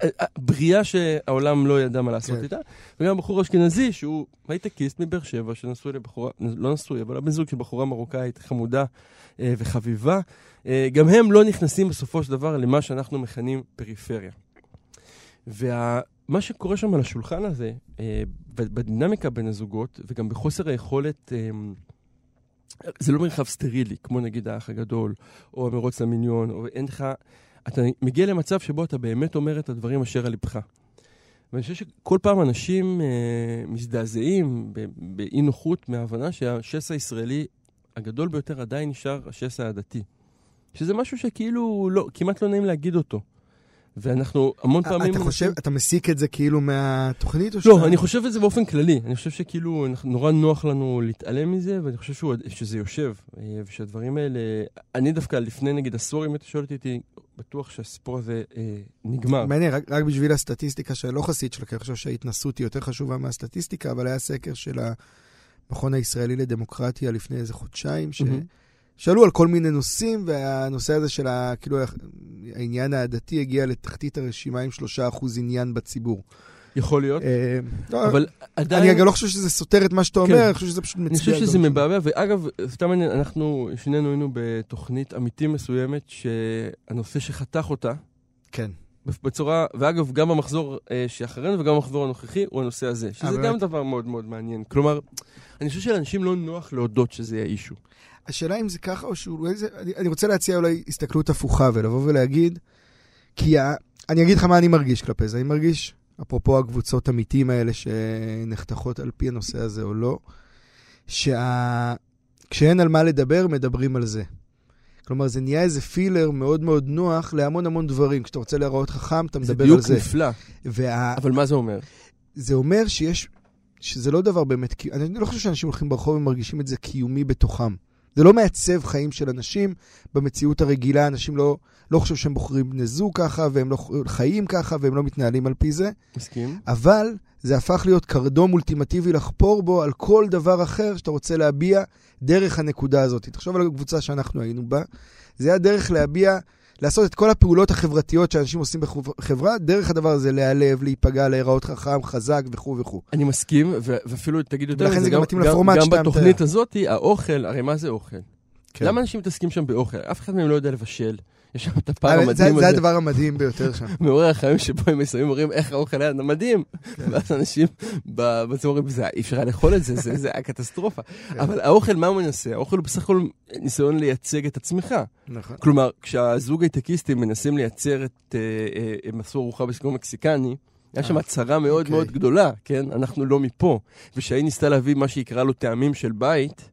ה- ה- הבריאה שהעולם לא ידע מה לעשות כן. איתה, וגם הבחור האשכנזי, שהוא הייטקיסט מבאר שבע, שנשוי לבחורה, לא נשוי, אבל הבן זוג של בחורה מרוקאית חמודה אה, וחביבה, אה, גם הם לא נכנסים בסופו של דבר למה שאנחנו מכנים פריפריה. ומה שקורה שם על השולחן הזה, אה, בדינמיקה בין הזוגות, וגם בחוסר היכולת, אה, זה לא מרחב סטרילי, כמו נגיד האח הגדול, או המרוץ למיליון, או אין לך... אתה מגיע למצב שבו אתה באמת אומר את הדברים אשר על לבך. ואני חושב שכל פעם אנשים אה, מזדעזעים באי נוחות מההבנה שהשסע הישראלי הגדול ביותר עדיין נשאר השסע הדתי. שזה משהו שכאילו לא, כמעט לא נעים להגיד אותו. ואנחנו המון פעמים... אה, אתה מנסים- חושב, אתה מסיק את זה כאילו מהתוכנית או לא, שאתה- אני חושב את זה באופן כללי. אני חושב שכאילו נורא נוח לנו להתעלם מזה, ואני חושב שהוא- שזה יושב, אה, ושהדברים האלה... אני דווקא לפני נגיד עשור, אם אתה שואל אותי, בטוח שהסיפור הזה אה, נגמר. מעניין, רק, רק בשביל הסטטיסטיקה שלא חסיד שלך, כי אני חושב שההתנסות היא יותר חשובה מהסטטיסטיקה, אבל היה סקר של המכון הישראלי לדמוקרטיה לפני איזה חודשיים, מהמם. ששאלו על כל מיני נושאים, והנושא הזה של ה, כאילו, העניין העדתי הגיע לתחתית הרשימה עם שלושה אחוז עניין בציבור. יכול להיות, אה, לא, אבל עדיין... אני גם לא חושב שזה סותר את מה שאתה כן. אומר, אני חושב שזה פשוט מצביע. אני חושב שזה מבעבע, ואגב, סתם מעניין, אנחנו שנינו היינו בתוכנית אמיתי מסוימת, שהנושא שחתך אותה, כן. בצורה, ואגב, גם במחזור אה, שאחרינו וגם במחזור הנוכחי, הוא הנושא הזה, שזה גם דבר מאוד מאוד מעניין. כלומר, אני חושב שלאנשים לא נוח להודות שזה יהיה אישו. השאלה אם זה ככה או זה... אני, אני רוצה להציע אולי הסתכלות הפוכה ולבוא ולהגיד, כי ה, אני אגיד לך מה אני מרגיש כלפי זה. אני מרגיש, אפרופו הקבוצות אמיתיים האלה שנחתכות על פי הנושא הזה או לא, שכשאין על מה לדבר, מדברים על זה. כלומר, זה נהיה איזה פילר מאוד מאוד נוח להמון המון דברים. כשאתה רוצה להיראות חכם, אתה זה מדבר דיוק על זה. נפלא, וה... אבל מה זה אומר? זה אומר שיש, שזה לא דבר באמת, אני לא חושב שאנשים הולכים ברחוב ומרגישים את זה קיומי בתוכם. זה לא מעצב חיים של אנשים במציאות הרגילה, אנשים לא, לא חושבים שהם בוחרים בני זוג ככה, והם לא חיים ככה, והם לא מתנהלים על פי זה, מסכים? אבל זה הפך להיות קרדום אולטימטיבי לחפור בו על כל דבר אחר שאתה רוצה להביע דרך הנקודה הזאת. תחשוב על הקבוצה שאנחנו היינו בה, זה היה דרך להביע, לעשות את כל הפעולות החברתיות שאנשים עושים בחברה, דרך הדבר הזה להיעלב, להיפגע, להיראות חכם, חזק וכו' וכו'. אני מסכים, ואפילו תגיד יותר ולכן מזה, זה גם גם, מתאים גם, בתוכנית. הזאת, האוכל, הרי מה זה אוכל? כן. למה אנשים מתעסקים שם באוכל? אף אחד מהם לא יודע לבשל. יש שם את הפער זה, המדהים זה הזה, הדבר המדהים ביותר שם. (laughs) מעורר החיים שבו הם מסיימים אומרים איך האוכל היה מדהים. כן. ואז אנשים ב- בצורה אומרים, "זה- אי אפשר היה לאכול את זה, זה זה היה קטסטרופה. כן. אבל האוכל, מה הוא מנסה? האוכל הוא בסך הכל ניסיון לייצג את עצמך. נכון. כלומר, כשהזוג הייטקיסטים מנסים לייצר את אה, אה, אה, מסור ארוחה בסגנון מקסיקני, היה שם אה, הצהרה מאוד אוקיי. מאוד גדולה, כן? אנחנו לא מפה. ושהיא ניסתה להביא מה שיקרא לו טעמים של בית,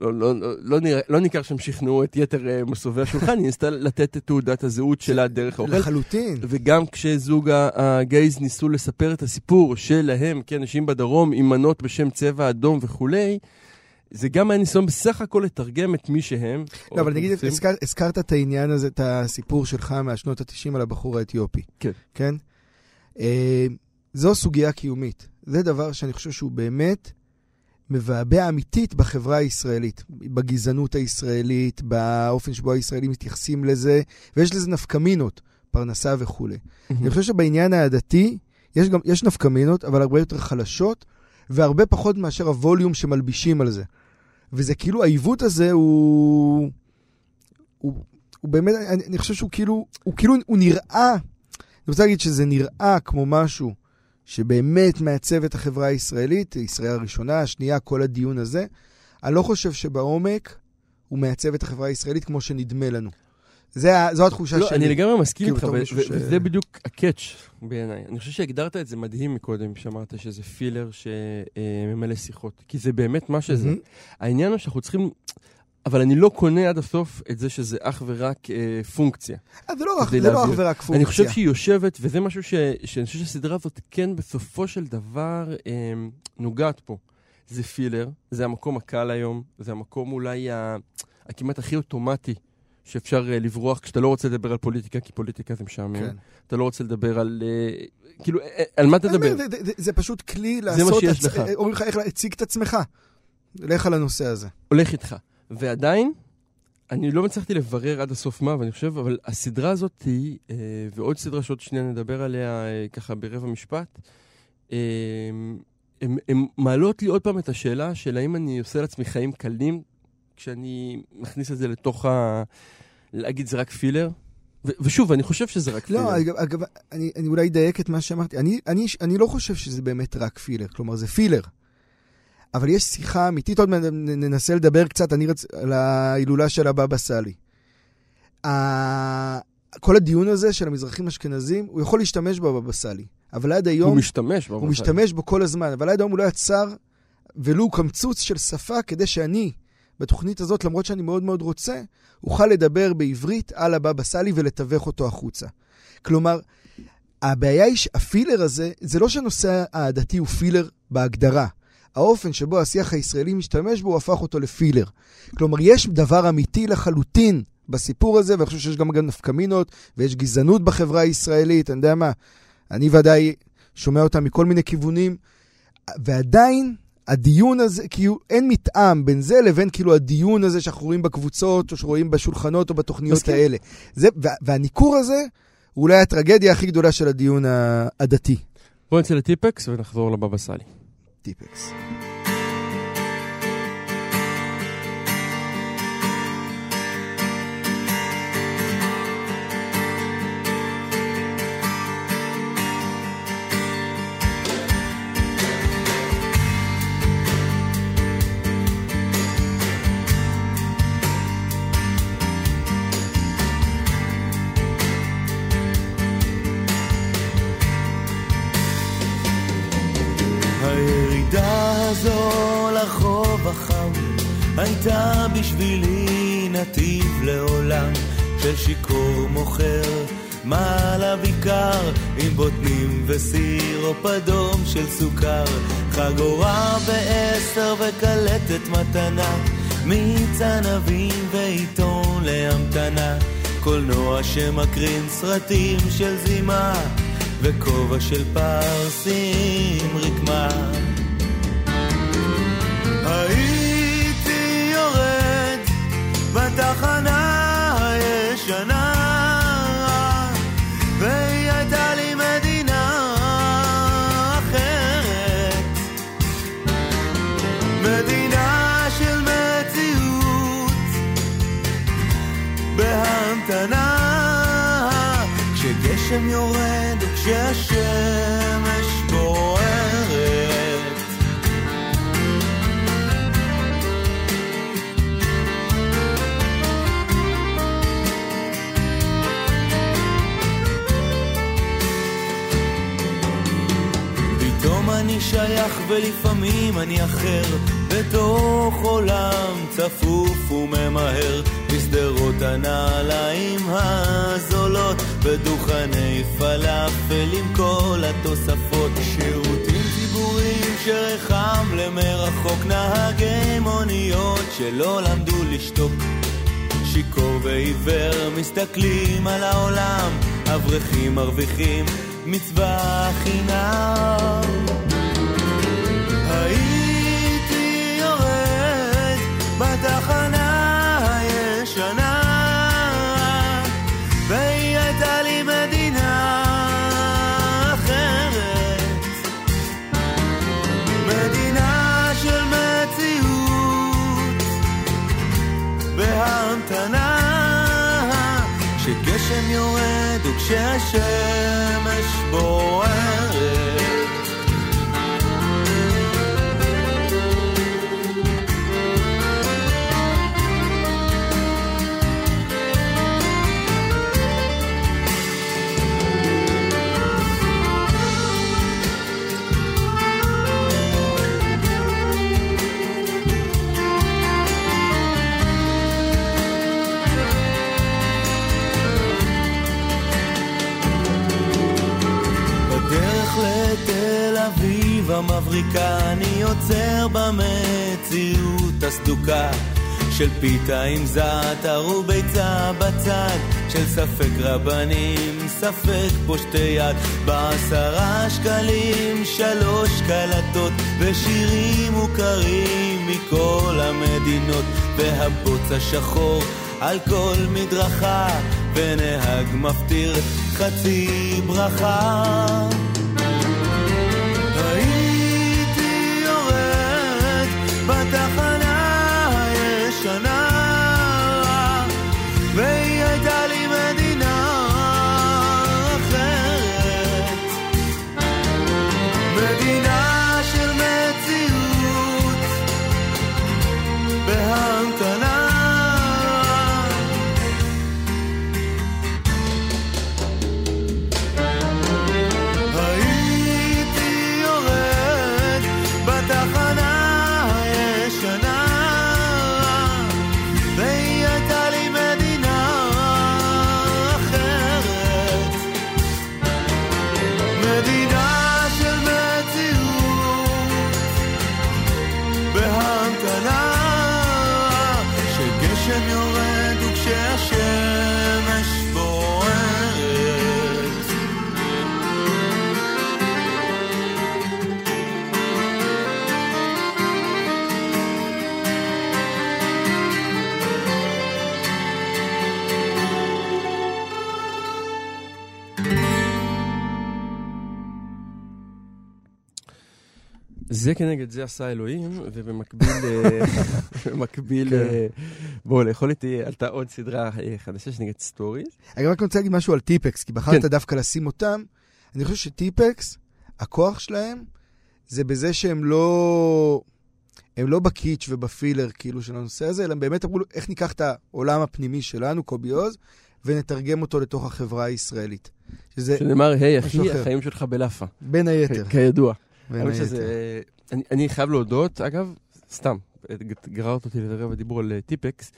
לא, לא, לא, לא, נראה, לא ניכר שהם שכנעו את יתר אה, מסובי השולחן, היא ניסתה לתת את תעודת הזהות שלה דרך האוכל. לחלוטין. וגם כשזוג הגייז ניסו לספר את הסיפור שלהם, כן, אנשים בדרום עם מנות בשם צבע אדום וכולי, זה גם היה ניסיון בסך הכל לתרגם את מי שהם. לא, אבל נגיד, הזכר, הזכרת את העניין הזה, את הסיפור שלך מהשנות ה-90 על הבחור האתיופי. כן. כן? אה, זו סוגיה קיומית. זה דבר שאני חושב שהוא באמת מבעבע אמיתית בחברה הישראלית, בגזענות הישראלית, באופן שבו הישראלים מתייחסים לזה, ויש לזה נפקמינות, פרנסה וכולי. אני חושב שבעניין העדתי, יש גם, יש נפקמינות, אבל הרבה יותר חלשות, והרבה פחות מאשר הווליום שמלבישים על זה. וזה כאילו, העיוות הזה הוא... הוא, הוא באמת, אני, אני חושב שהוא כאילו, הוא כאילו, הוא נראה, אני רוצה להגיד שזה נראה כמו משהו שבאמת מעצב את החברה הישראלית, ישראל הראשונה, השנייה, כל הדיון הזה. אני לא חושב שבעומק הוא מעצב את החברה הישראלית כמו שנדמה לנו. זה, זו התחושה לא, שלי. אני לגמרי מסכים איתך, בתור ו- מישהו ו- ש- וזה בדיוק הקאץ' בעיניי. אני חושב שהגדרת את זה מדהים מקודם, שאמרת שזה פילר שממלא שיחות. כי זה באמת מה שזה. מהמם. העניין הוא שאנחנו צריכים... אבל אני לא קונה עד הסוף את זה שזה אך ורק אה, פונקציה. אה, זה לא זה לא. אך ורק פונקציה. אני חושב שהיא יושבת, וזה משהו ש, שאני חושב שהסדרה הזאת כן בסופו של דבר אה, נוגעת פה. זה פילר, זה המקום הקל היום, זה המקום אולי ה, הכמעט הכי אוטומטי שאפשר אה, לברוח כשאתה לא רוצה לדבר על פוליטיקה, כי פוליטיקה זה משעמם. כן. אתה לא רוצה לדבר על... אה, כאילו, אה, אה, על מה תדבר? זה- זה- זה- זה פשוט כלי מה לעשות... שיש הצ- לך. אה, אומרים לך איך להציג את עצמך. לך על הנושא הזה. הולך איתך. ועדיין, אני לא מצליחתי לברר עד הסוף מה, ואני חושב, אבל הסדרה הזאת היא, אה, ועוד סדרה שעוד שנייה נדבר עליה אה, ככה ברבע משפט, אה, הן מעלות לי עוד פעם את השאלה של האם אני עושה לעצמי חיים קלים כשאני מכניס את זה לתוך ה... להגיד זה רק פילר. ו- ושוב, אני חושב שזה רק לא, פילר. אגב, אגב אני, אני אולי אדייק את מה שאמרתי. אני, אני, אני לא חושב שזה באמת רק פילר, כלומר, זה פילר. אבל יש שיחה אמיתית, עוד מעט ננסה לדבר קצת, אני רצ... על ההילולה של הבבא סאלי. ה... כל הדיון הזה של המזרחים אשכנזים, הוא יכול להשתמש בבבא סאלי. אבל עד היום... הוא משתמש. הוא בבשר. משתמש בו כל הזמן, אבל עד היום הוא לא יצר ולו קמצוץ של שפה כדי שאני, בתוכנית הזאת, למרות שאני מאוד מאוד רוצה, אוכל לדבר בעברית על הבבא סאלי ולתווך אותו החוצה. כלומר, הבעיה היא שהפילר הזה, זה לא שהנושא העדתי הוא פילר בהגדרה. האופן שבו השיח הישראלי משתמש בו, הוא הפך אותו לפילר. כלומר, יש דבר אמיתי לחלוטין בסיפור הזה, ואני חושב שיש גם, גם נפקמינות, ויש גזענות בחברה הישראלית, אני יודע מה, אני ודאי שומע אותה מכל מיני כיוונים, ועדיין הדיון הזה, כאילו אין מתאם בין זה לבין כאילו הדיון הזה שאנחנו רואים בקבוצות, או שרואים בשולחנות או בתוכניות מסכים. האלה. זה, וה, והניכור הזה, הוא אולי הטרגדיה הכי גדולה של הדיון הדתי. בואו נצא לטיפקס ונחזור לבבא סאלי. טיפקס. הייתה בשבילי נתיב לעולם של שיכור מוכר. מעלה בעיקר עם בוטנים וסירופ אדום של סוכר. חגורה בעשר וקלטת מתנה מיץ ענבים ועיתון להמתנה. קולנוע שמקרין סרטים של זימה וכובע של פרסים רקמה. הייתי בתחנה הישנה והיא הייתה לי מדינה אחרת. מדינה של מציאות בהמתנה כשגשם יורד וכשהשמש אני שייך ולפעמים אני אחר. בתוך עולם צפוף וממהר בשדרות הנעליים הזולות בדוכני פלאפל עם כל התוספות. שירותים ציבוריים שרחם למרחוק נהגי מוניות שלא למדו לשתוק. שיכור ועיוור מסתכלים על העולם, אברכים מרוויחים מצווה חינם. כשגשם יורד וכשהשמש בוערת אביב המבריקה אני עוצר במציאות הסדוקה של פיתה עם זעתר וביצה בצד של ספק רבנים, ספק פושטי יד בעשרה שקלים שלוש קלטות ושירים מוכרים מכל המדינות והבוץ השחור על כל מדרכה ונהג מפטיר חצי ברכה זה כנגד זה עשה אלוהים, ובמקביל, אה, (laughs) במקביל, כן. אה, בואו, לאכול איתי עלתה עוד סדרה אה, חדשה שנקראת סטוריז. אני רק רוצה להגיד משהו על טיפקס, כי בחרת כן. דווקא לשים אותם. אני חושב שטיפקס, הכוח שלהם זה בזה שהם לא... הם לא בקיטש וב filler כאילו של הנושא הזה, אלא הם באמת אמרו איך ניקח את העולם הפנימי שלנו, קובי עוז, ונתרגם אותו לתוך החברה הישראלית. שזה שנאמר, היי אחי. החיים שלך בלאפה. בין היתר. כידוע. בין האמת היתר. שזה... אני, אני חייב להודות, אגב, סתם, גררת אותי לרבע דיבור על אה, טיפקס.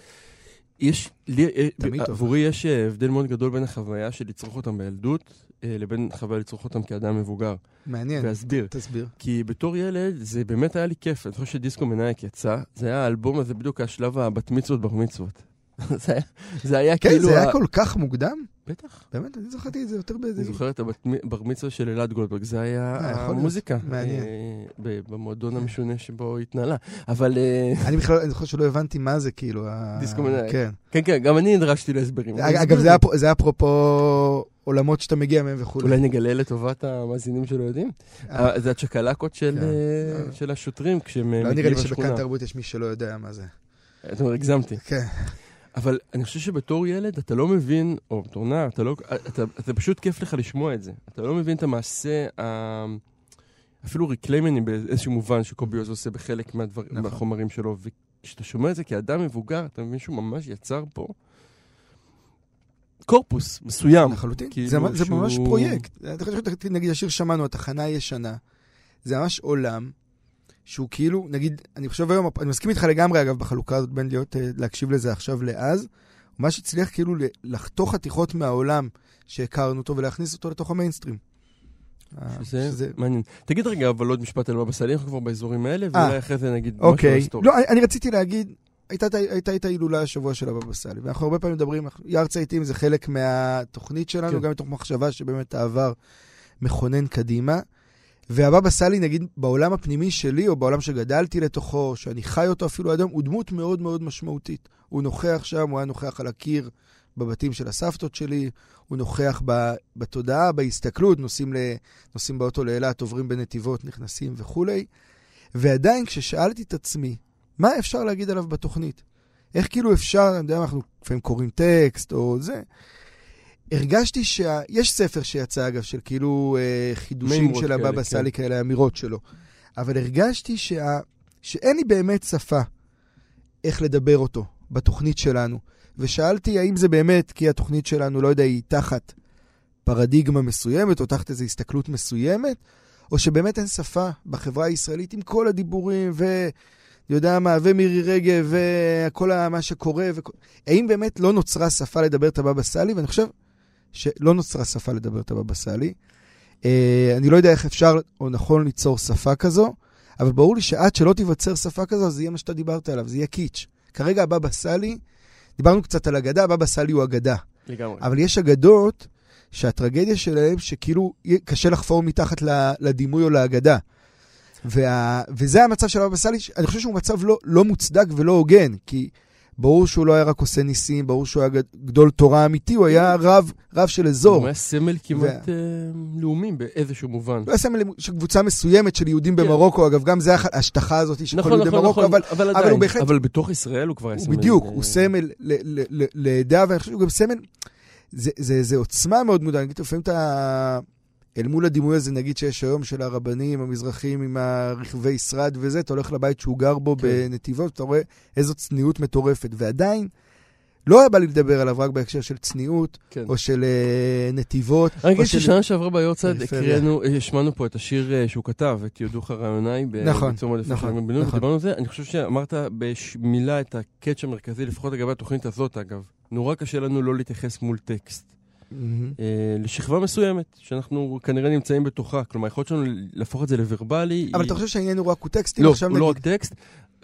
יש, לי, אה. עבורי יש אה, הבדל מאוד גדול בין החוויה של לצרוך אותם בילדות, לבין חוויה לצרוך אותם כאדם מבוגר. מעניין. ואסביר. תסביר. כי בתור ילד זה באמת היה לי כיף. אני חושב שדיסקו מנאייק יצא, זה היה האלבום הזה בדיוק השלב הבת מצוות בר מצוות. (laughs) זה היה- זה היה כן, כאילו... זה ה- היה כל כך מוקדם? בטח. באמת, אני זכרתי את זה יותר באיזה... אני זוכר את הבת מ- בר מצווה של אלעד גולדברג, זה היה אה. המוזיקה. מעניין. אה, ב- במועדון המשונה שבו היא התנהלה. אבל אה, אני בכלל, אני זוכר שלא הבנתי מה זה, כאילו. ה- דיסקו מנהל. כן. כן, כן, גם אני נדרשתי להסברים. אגב, זה אפרופו עולמות שאתה מגיע מהם וכולי. אולי נגלה לטובת המאזינים שלא יודעים. אה, אה, זה הצ'קלקות של כן. אה, השוטרים כשהם אה, לא נראה מגיעים לי שבכאן לשכונה. תרבות יש מי שלא יודע מה זה. זאת אומרת, הגזמתי. כן. אבל אני חושב שבתור ילד אתה לא מבין, או בתור נער, אתה לא... אתה, אתה פשוט כיף לך לשמוע את זה. אתה לא מבין את המעשה, ה... אפילו ריקליימני באיזשהו מובן שקובי עוז עושה בחלק מהדבר, נכון. מהחומרים שלו. וכשאתה שומע את זה כאדם מבוגר, אתה מבין שהוא ממש יצר פה קורפוס מסוים. לחלוטין. כאילו זה, זה ממש שהוא- פרויקט. נגיד, השיר שמענו, התחנה הישנה. זה ממש עולם שהוא כאילו, נגיד, אני חושב היום, אני מסכים איתך לגמרי, אגב, בחלוקה הזאת בין להיות, אה, להקשיב לזה עכשיו לאז. הוא ממש הצליח כאילו לחתוך חתיכות מהעולם שהכרנו אותו ולהכניס אותו לתוך המיינסטרים. אה, שזה שזה- מעניין. תגיד רגע, אבל עוד משפט על בבא סאלי, אנחנו כבר באזורים האלה, ואולי אחרי זה נגיד משהו על אוקיי. היסטוריה. לא, אני, רציתי להגיד, הייתה, את ההילולה השבוע של הבבא סאלי, ואנחנו הרבה פעמים מדברים, יער צייתים זה חלק מהתוכנית שלנו, כן. גם מתוך מחשבה שבאמת העבר מכונן קדימה. והבבא סאלי, נגיד, בעולם הפנימי שלי, או בעולם שגדלתי לתוכו, שאני חי אותו אפילו עד היום, הוא דמות מאוד מאוד משמעותית. הוא נוכח שם, הוא היה נוכח על הקיר בבתים של הסבתות שלי, הוא נוכח ב, בתודעה, בהסתכלות, נוסעים, ל, נוסעים באוטו לאילת, עוברים בנתיבות, נכנסים וכולי. ועדיין, כששאלתי את עצמי, מה אפשר להגיד עליו בתוכנית? איך כאילו אפשר, אני יודע אנחנו לפעמים קוראים טקסט או זה, הרגשתי שה... יש ספר שיצא, אגב, של כאילו אה, חידושים של הבבא כן. סאלי כאלה, אמירות שלו. אבל הרגשתי שה... שאין לי באמת שפה איך לדבר אותו בתוכנית שלנו. ושאלתי האם זה באמת כי התוכנית שלנו, לא יודע, היא תחת פרדיגמה מסוימת, או תחת איזו הסתכלות מסוימת, או שבאמת אין שפה בחברה הישראלית עם כל הדיבורים, ו... יודע מה, ומירי רגב, וכל מה שקורה. וכו... האם באמת לא נוצרה שפה לדבר את הבבא סאלי? ואני חושב שלא נוצרה שפה לדבר את הבבא סאלי. אה, אני לא יודע איך אפשר או נכון ליצור שפה כזו, אבל ברור לי שעד שלא תיווצר שפה כזו, זה יהיה מה שאתה דיברת עליו, זה יהיה קיץ'. כרגע הבבא סאלי, דיברנו קצת על אגדה, הבבא סאלי הוא אגדה. לגמרי. אבל יש אגדות שהטרגדיה שלהם, שכאילו קשה לחפור מתחת לדימוי או לאגדה. וה... וזה המצב של הבבא סאלי, אני חושב שהוא מצב לא, לא מוצדק ולא הוגן, כי ברור שהוא לא היה רק עושה ניסים, ברור שהוא היה גד- גדול תורה אמיתי, הוא היה רב, רב של אזור. הוא היה סמל כמעט אה, לאומי באיזשהו מובן. לא היה סמל של קבוצה מסוימת של יהודים כן. במרוקו, אגב, גם זה ההשטחה הזאת של כל נכון, יהודי נכון, מרוקו, נכון, אבל אבל הוא עדיין, בהחלט- אבל בתוך ישראל הוא כבר היה הוא סמל. בדיוק, אה, הוא סמל לעדה, ואני חושב שהוא גם סמל, זה, זה, זה עוצמה מאוד מודעת, נגיד לפעמים אתה, אל מול הדימוי הזה, נגיד שיש היום של הרבנים המזרחים עם הרכבי שרד וזה, אתה הולך לבית שהוא גר בו כן. בנתיבות, אתה רואה איזו צניעות מטורפת, ועדיין, לא היה בא לי לדבר עליו רק בהקשר של צניעות, כן. או של אה, נתיבות, אני אגיד של... ששנה שעברה פריפריה. הקראנו, אה, השמענו פה את השיר אה, שהוא כתב, את יודוך הרעיוני, נכון, בצום עד נכון, נכון, בינוי, נכון. ודיברנו על זה, אני חושב שאמרת במילה את הקאץ' המרכזי, לפחות לגבי התוכנית הזאת אגב. נורא קשה לנו לא להתייחס מול טקסט. אה, לשכבה מסוימת, שאנחנו כנראה נמצאים בתוכה. כלומר, היכולת שלנו להפוך את זה לוורבלי. אבל היא- אתה חושב שהעניין הוא רק הוא טקסטים? לא, הוא לא רק טקסט,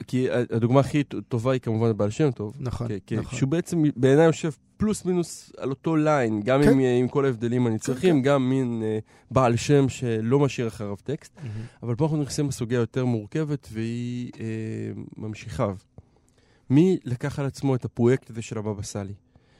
כי הדוגמה הכי טובה היא כמובן הבעל שם טוב. נכון, כי- נכון. שהוא בעצם בעיניי יושב פלוס מינוס על אותו ליין, גם כן. עם, עם כל ההבדלים הנצרכים, גם מין אה, בעל שם שלא משאיר אחריו טקסט. מהמם. אבל פה אנחנו נכנסים לסוגיה יותר מורכבת, והיא אה, ממשיכיו. מי לקח על עצמו את הפרויקט הזה של הבבא סאלי?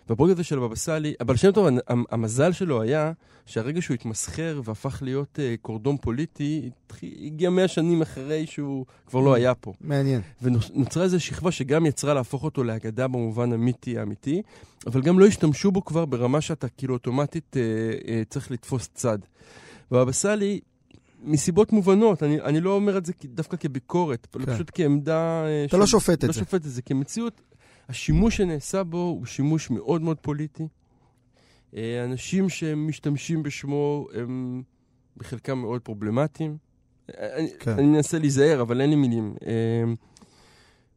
והפרויקט הזה של הבבא סאלי, אבל שם טוב, המ- המזל שלו היה שהרגע שהוא התמסחר והפך להיות אה, קורדון פוליטי, הגיע מאה שנים אחרי שהוא כבר לא היה פה. מעניין. ונוצרה איזו שכבה שגם יצרה להפוך אותו לאגדה במובן המיתי האמיתי, אבל גם לא השתמשו בו כבר ברמה שאתה כאילו אוטומטית אה, אה, צריך לתפוס צד. והבבא סאלי, מסיבות מובנות, אני, אני לא אומר את זה דווקא כביקורת, כן. פשוט כעמדה... אתה לא שופט את לא זה. שופט את זה, כמציאות, השימוש שנעשה בו הוא שימוש מאוד מאוד פוליטי. אה, אנשים שמשתמשים בשמו הם בחלקם מאוד פרובלמטיים. אה, אני, כן. אני מנסה להיזהר, אבל אין לי מילים. אה,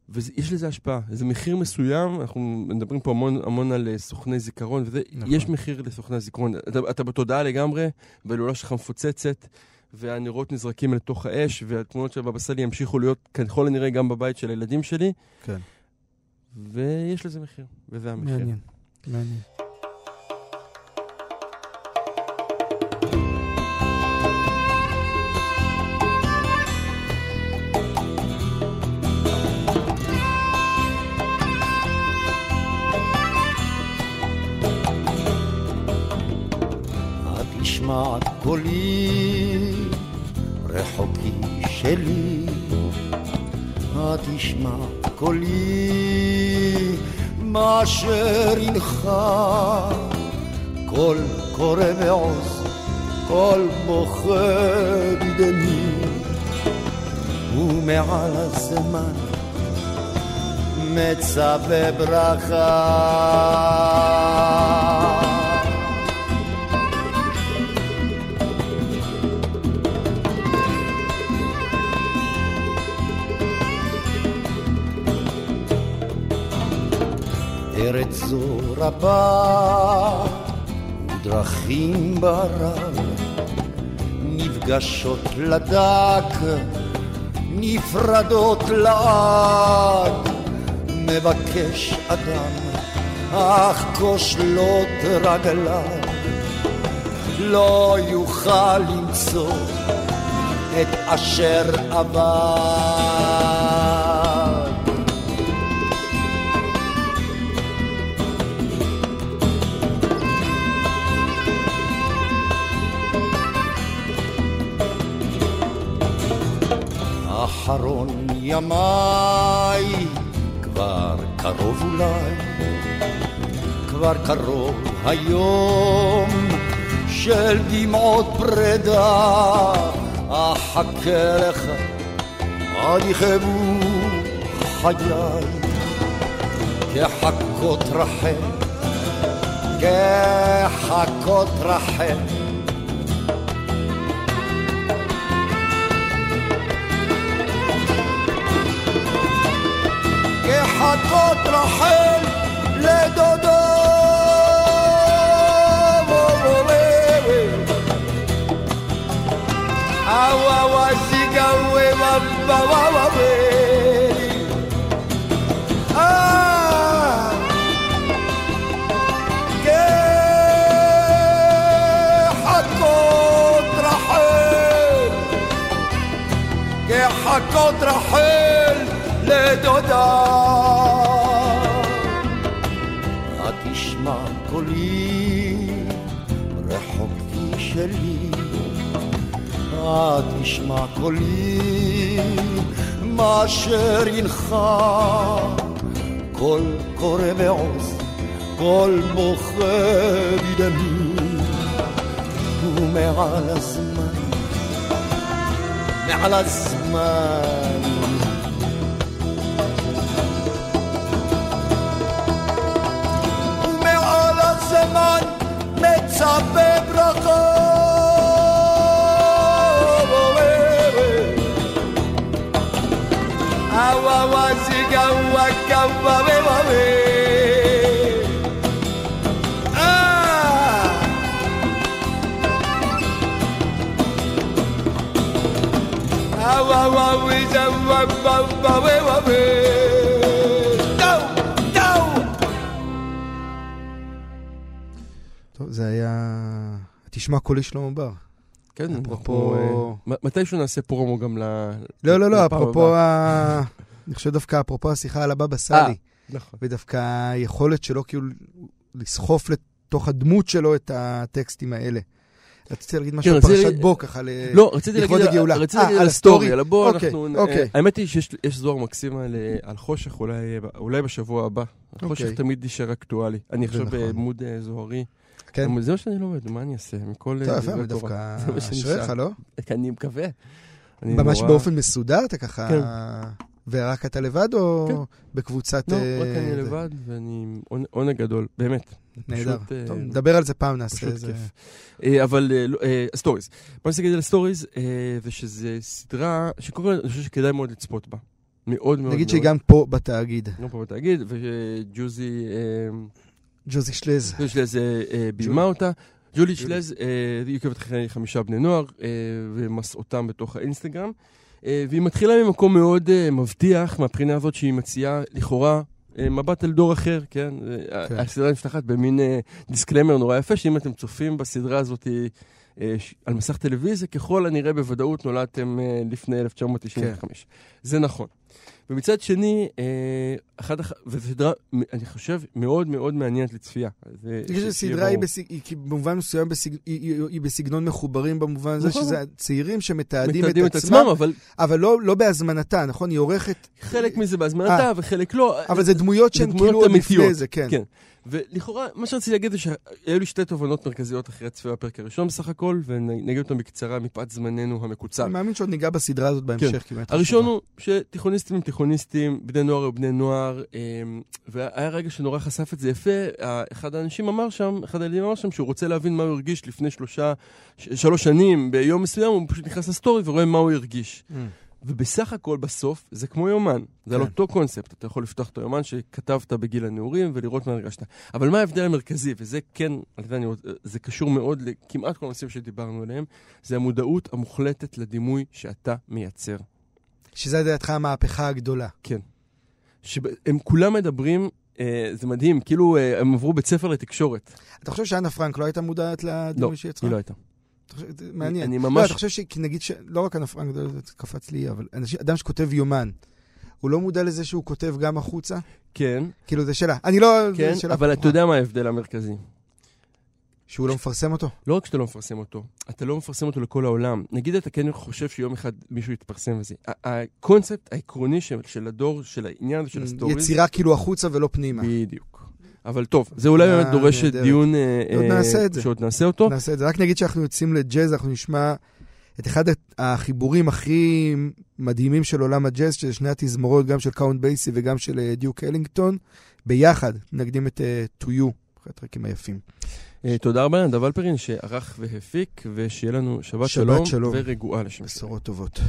ויש לזה השפעה, זה מחיר מסוים, אנחנו מדברים פה המון, המון על סוכני זיכרון, וזה, נכון. יש מחיר לסוכני הזיכרון. אתה, אתה בתודעה לגמרי, וההילולה שלך מפוצצת, והנרות נזרקים לתוך האש, והתמונות של בבא סאלי ימשיכו להיות ככל הנראה גם בבית של הילדים שלי, כן. ויש לזה מחיר, וזה המחיר. מעניין. מעניין. תשמע קולי רחוקי שלי תשמע קולי מה אשר הנחה קול קורא ועוז קול בוכה בדמי ומעל הזמן מצווה ברכה ארץ זו רבה ודרכים ברב נפגשות לדק נפרדות לעד. מבקש אדם אך כושלות רגליו. לא יוכל למצוא את אשר עבד אחרון ימיי כבר קרוב אולי, כבר קרוב היום של דמעות פרידה, אחכה לך עד יכאבו חיי, כחכות רחל, כחכות רחל. כחכות רחל לדודו. אווה וזיגה ובבה ובבי. אה, כחכות רחל, כחכות רחל לדודה. התשמע התשמע קולי מה אשר ינחה, קול קורא מעוז, קול בוכה בדמי, ומעל הזמן, מעל הזמן ומעל הזמן מצפה וזיגה וקה ובבי. אה! אווה וויזה ובבי. דו! דו! טוב, זה היה... תשמע קולי שלמה בר. כן, אפרופו- אה, מתישהו נעשה פרומו גם ל... לא, לא, לא, אפרופו. ה... אני חושב דווקא אפרופו השיחה על הבבא סאלי, נכון. ודווקא היכולת שלו כאילו לסחוף לתוך הדמות שלו את הטקסטים האלה. רציתי להגיד משהו כן, על פרשת בו, ככה. לא, רציתי לכבוד הגאולה. רציתי אה, להגיד על הסטורי, הסטורי? על הבוא, אוקיי, אנחנו... אוקיי. אה, האמת היא שיש יש זוהר מקסים על אה, חושך, אולי בשבוע הבא. חושך אוקיי. תמיד יישאר אקטואלי. אני עכשיו נכון. בעמוד אה, זוהרי. כן. זה מה שאני לומד, מה אני אעשה? מכל טוב, אה, יפה. דווקא. (laughs) אשריך, לא? (laughs) אני מקווה. ממש באופן מסודר אתה ככה... ורק אתה לבד, או כן. בקבוצת... לא, אה, רק אני זה? לבד, ואני עם עונ- עונג גדול, באמת. נהדר. פשוט, אה, טוב, נדבר על זה פעם, נעשה איזה... כיף. אה, אבל אה, לא. בוא נגיד על הסטוריז, זה סדרה שקודם כל אני חושב שכדאי מאוד לצפות בה. מאוד מאוד. נגיד שהיא. גם פה בתאגיד. גם פה בתאגיד, וג'ולי ג'ולי שלז. ג'ולי שלז ביימה אותה. ג'ולי שלז, היא עוקבת אחרי חמישה בני נוער ומסעותם בתוך האינסטגרם. אה, והיא מתחילה ממקום מאוד אה, מבטיח, מהבחינה הזאת שהיא מציעה לכאורה אה, מבט אל דור אחר, כן? כן. הסדרה נפתחת במין דיסקלמר נורא יפה, שאם אתם צופים בסדרה הזאת על מסך טלוויזיה, ככל הנראה בוודאות נולדתם לפני 1995. זה נכון. ומצד שני, אה, אחד הח... וזו סדרה, אני חושב, מאוד מאוד מעניינת לצפייה. זה- שסדרה היא. בסג- היא במובן מסוים בסג- היא- היא היא בסגנון מחוברים במובן הזה, נכון. שזה צעירים שמתעדים מתעדים את עצמם, אבל אבל לא לא בהזמנתה, נכון? היא עורכת, חלק מזה בהזמנתה וחלק לא. אבל זה דמויות שהן כאילו עוד לפני. זה, כן. כן. ולכאורה, מה שרציתי להגיד זה שהיו לי שתי תובנות מרכזיות אחרי הצפייה בפרק הראשון בסך הכל, ונגיד אותם בקצרה מפאת זמננו המקוצר. אני מאמין שעוד ניגע בסדרה הזאת בהמשך, כן. הראשון חשובה. הוא שתיכוניסטים הם תיכוניסטים, בני נוער הם בני נוער, אמ, והיה רגע שנורא חשף את זה יפה. אחד האנשים אמר שם, אחד הילדים אמר שם שהוא רוצה להבין מה הוא הרגיש לפני שלושה, שלוש שנים, ביום מסוים הוא פשוט נכנס לסטורי ורואה מה הוא הרגיש. Mm. ובסך הכל בסוף זה כמו יומן, זה על כן. אותו קונספט, אתה יכול לפתוח את היומן שכתבת בגיל הנעורים ולראות מה הרגשת. אבל מה ההבדל המרכזי, וזה כן, על אני רוצה, זה קשור מאוד לכמעט כל הנושאים שדיברנו עליהם, זה המודעות המוחלטת לדימוי שאתה מייצר. שזה לדעתך המהפכה הגדולה. שהם כולם מדברים, אה, זה מדהים, כאילו אה, הם עברו בית ספר לתקשורת. אתה חושב שאנה פרנק לא הייתה מודעת לא, לדימוי שהיא יצרה? היא לא הייתה. מעניין. אני לא, ממש... אתה חושב שנגיד. לא רק פרנק, זה זה קפץ לי, אבל אדם שכותב יומן, הוא לא מודע לזה שהוא כותב גם החוצה? כן, כאילו, זה שאלה. אני לא... כן, אבל אתה. יודע מה ההבדל המרכזי. שהוא לא מפרסם אותו? לא רק שאתה לא מפרסם אותו, אתה לא מפרסם אותו לכל העולם. נגיד אתה כן חושב שיום אחד מישהו יתפרסם וזה. הקונספט העקרוני של, של הדור, של העניין הזה של הסטוריז, יצירה כאילו החוצה ולא פנימה. בדיוק. אבל טוב, זה אולי אה, באמת דורש. דיון אה, אה. שעוד נעשה אותו. נעשה את זה. רק נגיד שאנחנו יוצאים לג'אז, אנחנו נשמע את אחד החיבורים הכי מדהימים של עולם הג'אז, שזה שני התזמורות, גם של קאונט בייסי וגם של דיוק אלינגטון, ביחד מנגדים את To You, אחד הטרקים היפים. תודה רבה לנדב אלפרין שערך והפיק, ושיהיה לנו שבת שבת שלום שלום. ורגועה לשם. בשורות טובות.